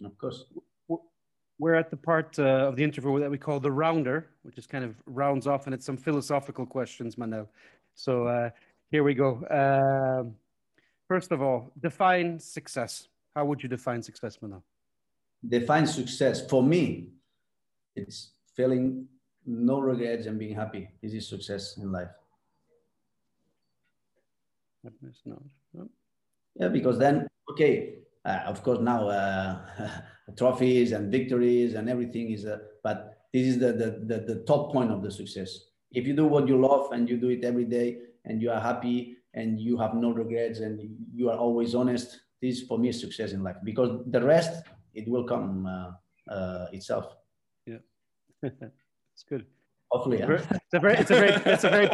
Of course. We're at the part uh, of the interview that we call the rounder, which is kind of rounds off and it's some philosophical questions, Manel. So uh, here we go. Uh, first of all, define success. How would you define success, Manel? Define success. For me, it's feeling no regrets and being happy. This is success in life. Happiness, no. no. Yeah, because then, okay, uh, of course now uh, (laughs) trophies and victories and everything is, uh, but this is the, the, the, the, top point of the success. If you do what you love and you do it every day and you are happy and you have no regrets and you are always honest, this for me is success in life because the rest, it will come uh, itself. Yeah, (laughs) it's good. Hopefully, yeah. it's a very, it's a very, it's a very,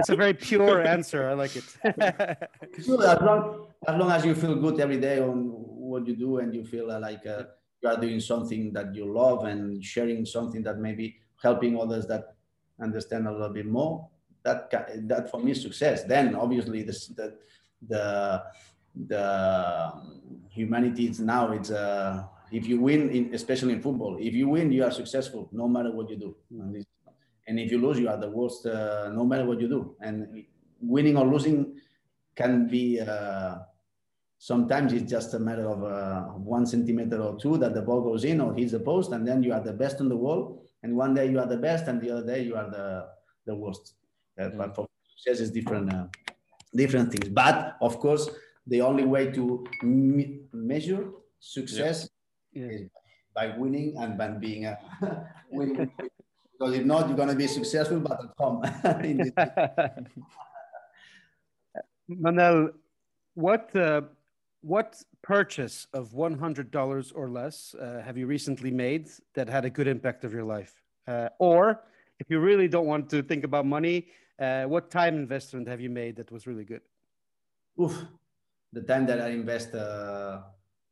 it's a very pure answer. I like it. (laughs) as long, as long as you feel good every day on what you do and you feel like uh, you are doing something that you love and sharing something that maybe helping others that understand a little bit more. That that for me is success. Then obviously this, the the the humanity is now it's uh if you win in, especially in football if you win you are successful no matter what you do and this and if you lose, you are the worst, uh, no matter what you do. And winning or losing can be uh, sometimes it's just a matter of uh, one centimeter or two that the ball goes in or hits the post, and then you are the best in the world. And one day you are the best, and the other day you are the the worst. Mm-hmm. But for success is different, uh, different things. But of course, the only way to me- measure success yeah. is by winning and by being a (laughs) winning (laughs) because if not, you're going to be successful, but at home. (laughs) (laughs) Manel, what uh, what purchase of one hundred dollars or less uh, have you recently made that had a good impact of your life? Uh, or if you really don't want to think about money, uh, what time investment have you made that was really good? Oof, the time that I invest. Uh,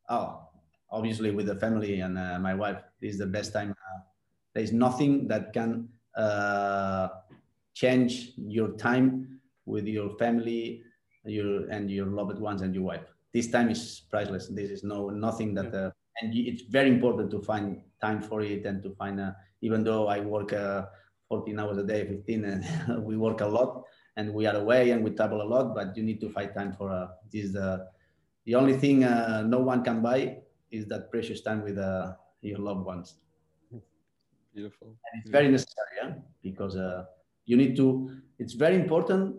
oh, obviously with the family and uh, my wife is the best time there is nothing that can uh, change your time with your family, your and your loved ones and your wife. This time is priceless. This is no nothing that, uh, and it's very important to find time for it and to find. A, even though I work uh, 14 hours a day, 15, and (laughs) we work a lot, and we are away and we travel a lot, but you need to find time for uh, this. Uh, the only thing uh, no one can buy is that precious time with uh, your loved ones. Beautiful. And it's very necessary, yeah? because uh, you need to. It's very important.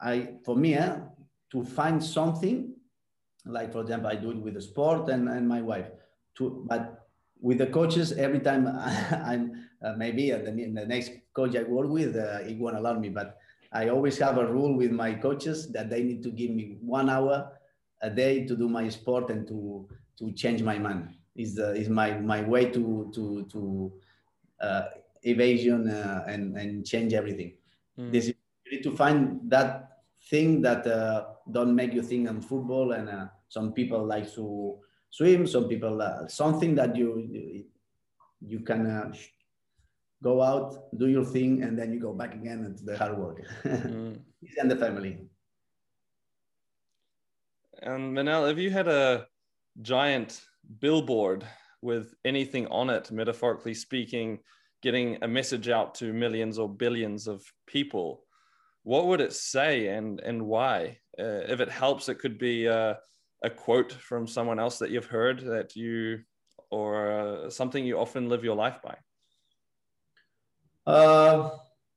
I for me, eh, to find something like, for example, I do it with the sport and, and my wife. To but with the coaches, every time (laughs) I'm uh, maybe uh, the, the next coach I work with, uh, it won't allow me. But I always have a rule with my coaches that they need to give me one hour a day to do my sport and to to change my mind. Is the is my my way to to to uh, evasion uh, and and change everything. Mm. This is you need to find that thing that uh, don't make you think on football. And uh, some people like to swim. Some people uh, something that you you can uh, go out, do your thing, and then you go back again into the hard work. (laughs) mm. and the family. And Manel, have you had a giant billboard with anything on it, metaphorically speaking, getting a message out to millions or billions of people, what would it say and and why? Uh, if it helps, it could be a, a, quote from someone else that you've heard that you, or uh, something you often live your life by. Uh,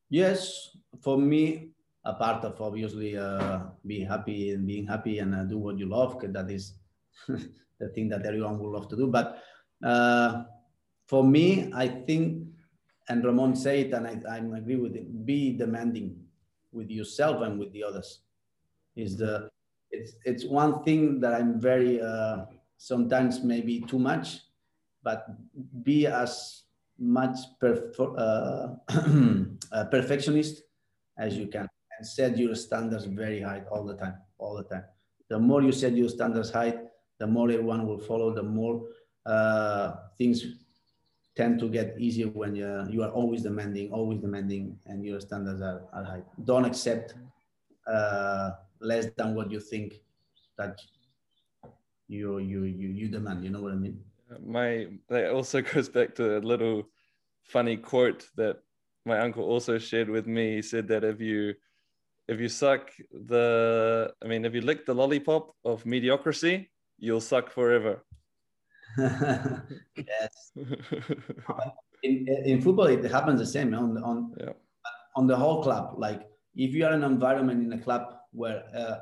yes, for me, a part of obviously uh, being happy and being happy and uh, do what you love, because that is (laughs) the thing that everyone would love to do. But uh, for me, I think, and Ramon said it, and I, I agree with it, be demanding with yourself and with the others. Is the it's it's one thing that I'm very uh, sometimes maybe too much, but be as much uh, (clears throat) perfectionist as you can and set your standards very high all the time, all the time. The more you set your standards high, the more everyone will follow, the more uh, things tend to get easier when you, you are always demanding, always demanding, and your standards are, are high. Don't accept uh, less than what you think that you, you, you, you demand. You know what I mean? My that also (laughs) goes back to a little funny quote that my uncle also shared with me. He said that if you if you suck the, I mean, if you lick the lollipop of mediocrity, you'll suck forever. (laughs) yes. (laughs) in, in football, it happens the same on on yeah. on the whole club. Like if you are in an environment in a club where uh,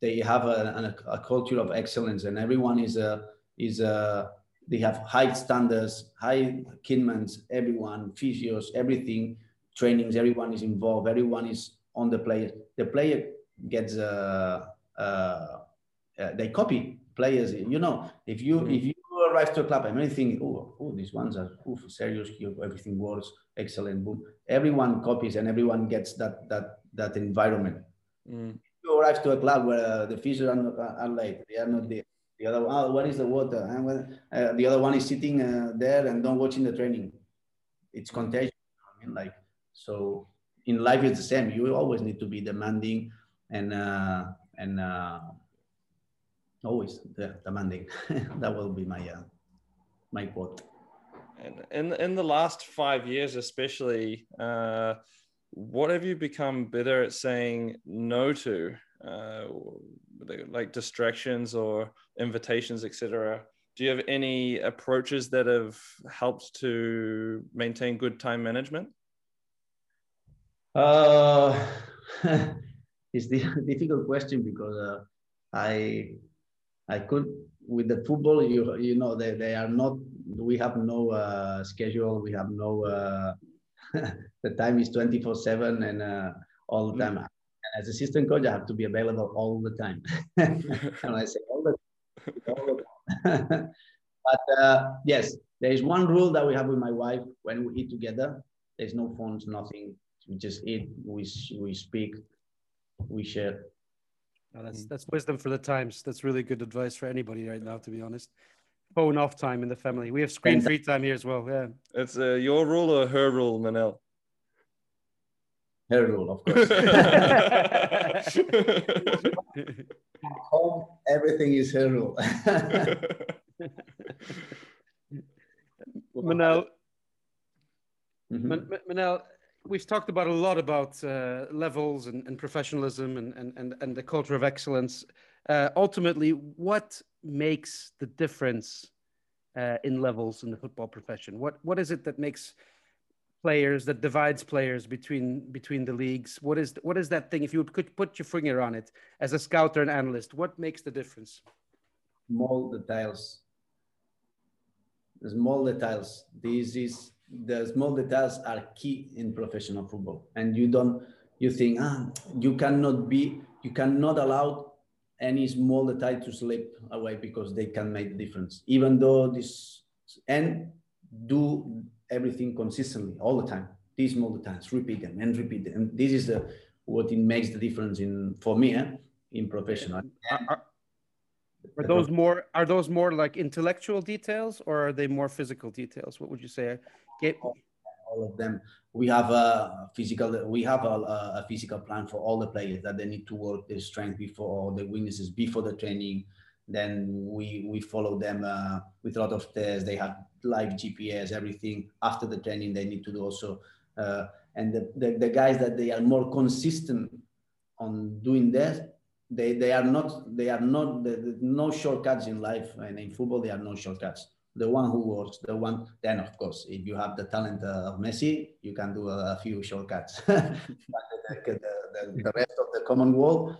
they have a, a, a, culture of excellence and everyone is a is a they have high standards, high kinmans, everyone, physios, everything, trainings, everyone is involved, everyone is on the player. The player gets uh, uh, uh, they copy players. You know, if you mm-hmm. if you arrive to a club and many think, oh, oh, these ones are oh, serious here, everything works, excellent, boom. Everyone copies and everyone gets that that that environment. Mm. You arrive to a club where uh, the fishes are, not, are late, they are not there. The other one, oh, what is the water? And when, uh, the other one is sitting uh, there and don't watching the training. It's contagious. I mean, like so. In life, it's the same. You always need to be demanding and uh, and uh, always yeah, demanding. (laughs) that will be my uh, my quote. And in in the last five years, especially, uh, what have you become better at saying no to, uh, like distractions or invitations, etc. Do you have any approaches that have helped to maintain good time management? Uh, (laughs) it's the (laughs) difficult question because uh, I I could with the football. You you know they, they are not. We have no uh, schedule. We have no. Uh, (laughs) the time is twenty four seven and uh, all the time. And as assistant coach, I have to be available all the time. (laughs) and I say all the, all the time. (laughs) but uh, yes, there is one rule that we have with my wife when we eat together. There's no phones, nothing. We just eat. We we speak. We share no, that's mm. that's wisdom for the times. That's really good advice for anybody right now, to be honest. Phone off time in the family. We have screen free time here as well. Yeah. It's uh, your rule or her rule, Manel? Her rule, of course. (laughs) home, everything is her rule. (laughs) Manel, mm-hmm. Manel, we've talked about a lot about uh, levels and, and professionalism and, and, and, the culture of excellence. Uh, ultimately, what makes the difference uh, in levels in the football profession? What what is it that makes players that divides players between between the leagues? What is what is that thing? If you could put your finger on it as a scout or an analyst, what makes the difference? Small details. Small details. This is the small details are key in professional football and you don't you think ah you cannot be you cannot allow any small detail to slip away because they can make the difference. Even though this and do everything consistently all the time. These small details, repeat them and repeat them. And this is the what it makes the difference in for me eh, in professional. Are, are those more are those more like intellectual details or are they more physical details? What would you say? Get, all of them. We have a physical. We have a, a, physical plan for all the players that they need to work their strength before the weaknesses before the training. Then we we follow them uh, with a lot of tests. They have live GPS, everything. After the training, they need to do also. Uh, and the, the, the guys that they are more consistent on doing that, they they are not they are not the, the, no shortcuts in life and in football. They are no shortcuts the one who works, the one, then of course, if you have the talent of Messi, you can do a, a few shortcuts. (laughs) but the, the, the, rest of the common world,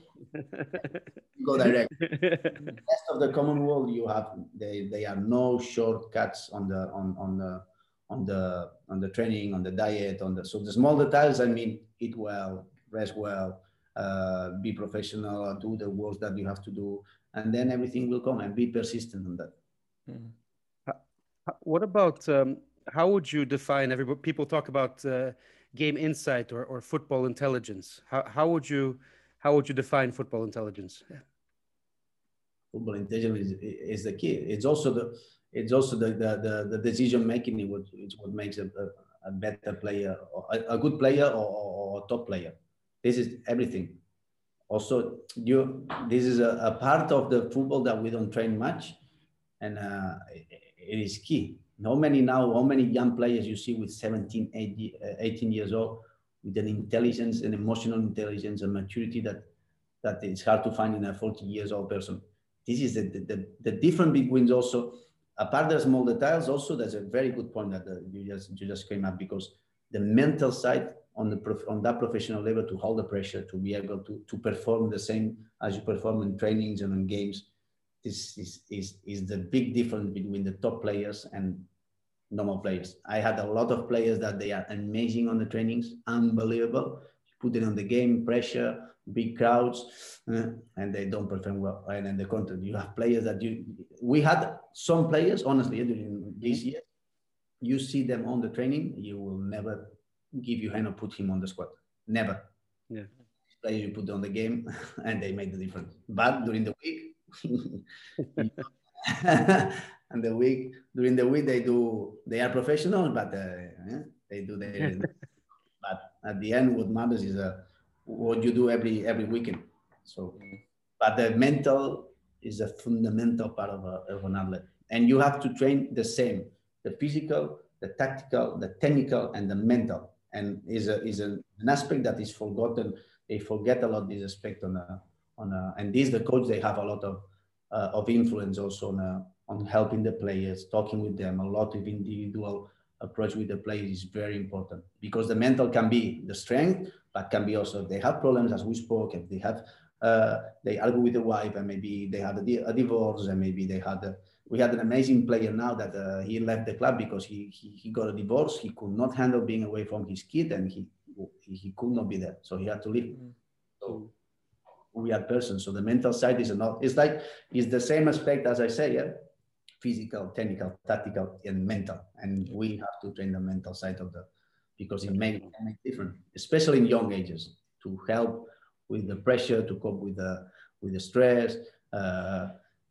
go direct. the (laughs) rest of the common world, you have, they, they are no shortcuts on the, on, on the, on the, on the training, on the diet, on the, so the small details, I mean, eat well, rest well, uh, be professional, do the work that you have to do, and then everything will come and be persistent on that. Mm. What about um, how would you define everybody? People talk about uh, game insight or, or football intelligence. How, how would you how would you define football intelligence? Football intelligence is, is the key. It's also the it's also the the, the, the decision making. It what it's what makes a, a, better player, a, a, good player, or, or, top player. This is everything. Also, you this is a, a part of the football that we don't train much, and uh, it is key. How many now, how many young players you see with 17, 18 years old with an intelligence and emotional intelligence and maturity that that it's hard to find in a 40 years old person. This is the, the, the difference between also, apart the small details, also that's a very good point that uh, you just you just came up because the mental side on the on that professional level to hold the pressure, to be able to, to perform the same as you perform in trainings and in games, is, is, is, is the big difference between the top players and normal players. I had a lot of players that they are amazing on the trainings, unbelievable. You put it on the game, pressure, big crowds, uh, and they don't perform well. And then the content, you have players that you. We had some players, honestly, during this year. You see them on the training, you will never give you hand or put him on the squad. Never. Yeah. Player you put on the game, (laughs) and they make the difference. But during the week, (laughs) (laughs) and the week during the week they do they are professional, but uh, they do their. (laughs) but at the end, what matters is uh, what you do every every weekend. So, but the mental is a fundamental part of, a, of an athlete, and you have to train the same: the physical, the tactical, the technical, and the mental. And is a is a, an aspect that is forgotten. They forget a lot this aspect on a on a, and these the coach they have a lot of uh, of influence also on a, on helping the players, talking with them. A lot of individual approach with the players is very important because the mental can be the strength, but can be also they have problems as we spoke. If they have uh, they argue with the wife and maybe they had a, a divorce and maybe they had a, we had an amazing player now that uh, he left the club because he, he, he got a divorce. He could not handle being away from his kid and he he, he could not be there, so he had to leave. Mm-hmm. So we are persons. So the mental side is not, it's like, it's the same aspect as I say, yeah? physical, technical, tactical, and mental. And we have to train the mental side of the, because it may make different, especially in young ages, to help with the pressure, to cope with the, with the stress, uh,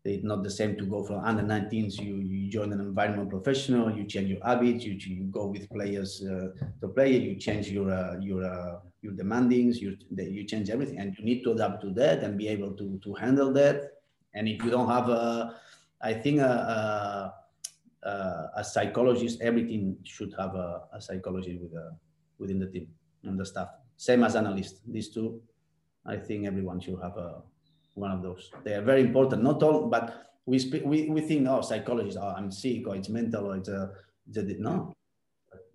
it's not the same to go from under 19s. You, you join an environment professional, you change your habits, you, you go with players uh, to play, you change your uh, your uh, your demandings, you you change everything, and you need to adapt to that and be able to to handle that. And if you don't have a, I think a, a, a psychologist, everything should have a, a psychologist with a, within the team and the staff. Same as analyst. These two, I think everyone should have a one of those. They are very important. Not all, but we we, we think, oh, psychologists, oh, I'm sick, or it's mental, or it's a, it's a no.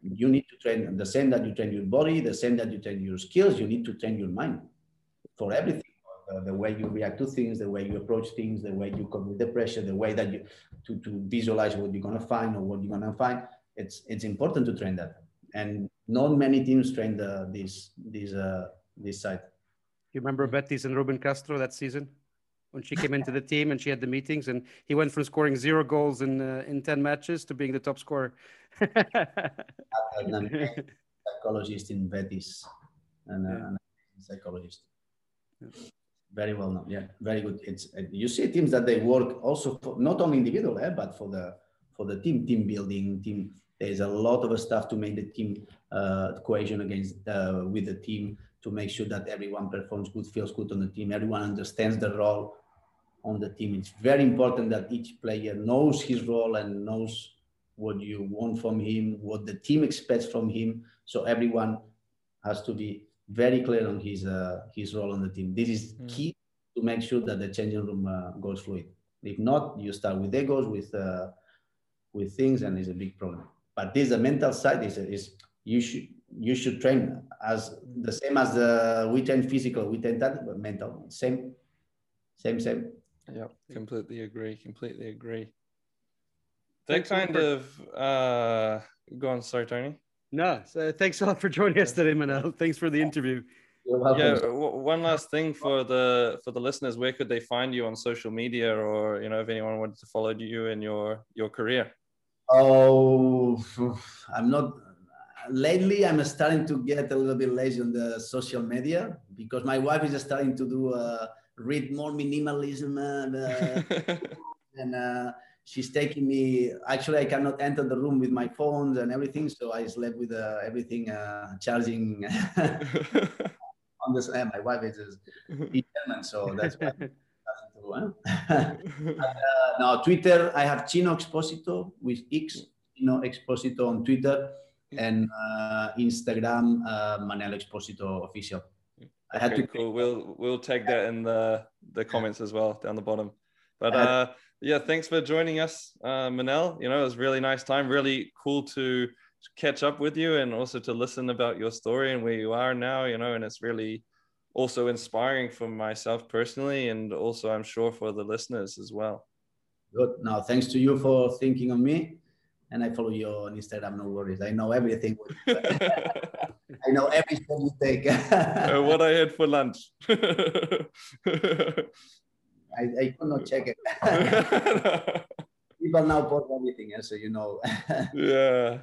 You need to train the same that you train your body, the same that you train your skills. You need to train your mind for everything. Uh, the way you react to things, the way you approach things, the way you cope with the pressure, the way that you to, to visualize what you're gonna find or what you're gonna find. It's it's important to train that, and not many teams train the, this this uh, this side. You remember Betis and Ruben Castro that season? when she came into (laughs) the team and she had the meetings, and he went from scoring zero goals in uh, in ten matches to being the top scorer. (laughs) psychologist in Betis, and, uh, yeah. and psychologist. Yeah. Very well known. Yeah, very good. It's you see teams that they work also for, not only individual, eh, but for the for the team, team building, team. There's a lot of stuff to make the team uh, cohesion against uh, with the team to make sure that everyone performs good, feels good on the team, everyone understands the role on the team. It's very important that each player knows his role and knows what you want from him, what the team expects from him. So everyone has to be very clear on his uh, his role on the team. This is mm. key to make sure that the changing room uh, goes fluid. If not, you start with egos, with uh, with things, and it's a big problem. But this the mental side is is you should you should train as the same as the we train physical, we train that, but mental same, same, same. Yeah, completely agree. Completely agree. That kind of uh, go on. Sorry, Tony. No, so thanks a lot for joining us today, Manel. Thanks for the interview. Yeah, one last thing for the for the listeners, where could they find you on social media, or you know, if anyone wanted to follow you in your your career? Oh, (laughs) I'm not. Lately, I'm starting to get a little bit lazy on the social media because my wife is starting to do uh, read more minimalism uh, (laughs) and uh, she's taking me. Actually, I cannot enter the room with my phones and everything, so I slept with uh, everything uh, charging (laughs) on this. Uh, my wife is German, so that's why. (laughs) uh, now Twitter, I have Chino Exposito with X, Chino Exposito on Twitter, and uh, Instagram, uh, Manel Exposito official. I had okay, to cool. We'll we'll tag that in the the comments as well down the bottom. But uh, yeah, thanks for joining us, uh, Manel. You know, it was really nice time. Really cool to catch up with you and also to listen about your story and where you are now. You know, and it's really also inspiring for myself personally, and also I'm sure for the listeners as well. Good. Now, thanks to you for thinking of me, and I follow you on Instagram. No worries. I know everything. (laughs) I know every step you take. uh, what I had for lunch. (laughs) I, I could not check it. (laughs) People now post everything, so you know. yeah.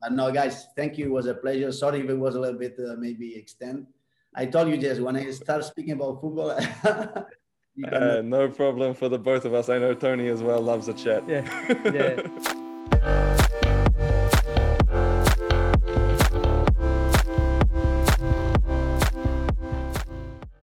But no, guys, thank you. It was a pleasure. Sorry if it was a little bit uh, maybe extend. I told you, Jess, when I start speaking about football. uh, no problem for the both of us. I know Tony as well loves a chat. Yeah. Yeah.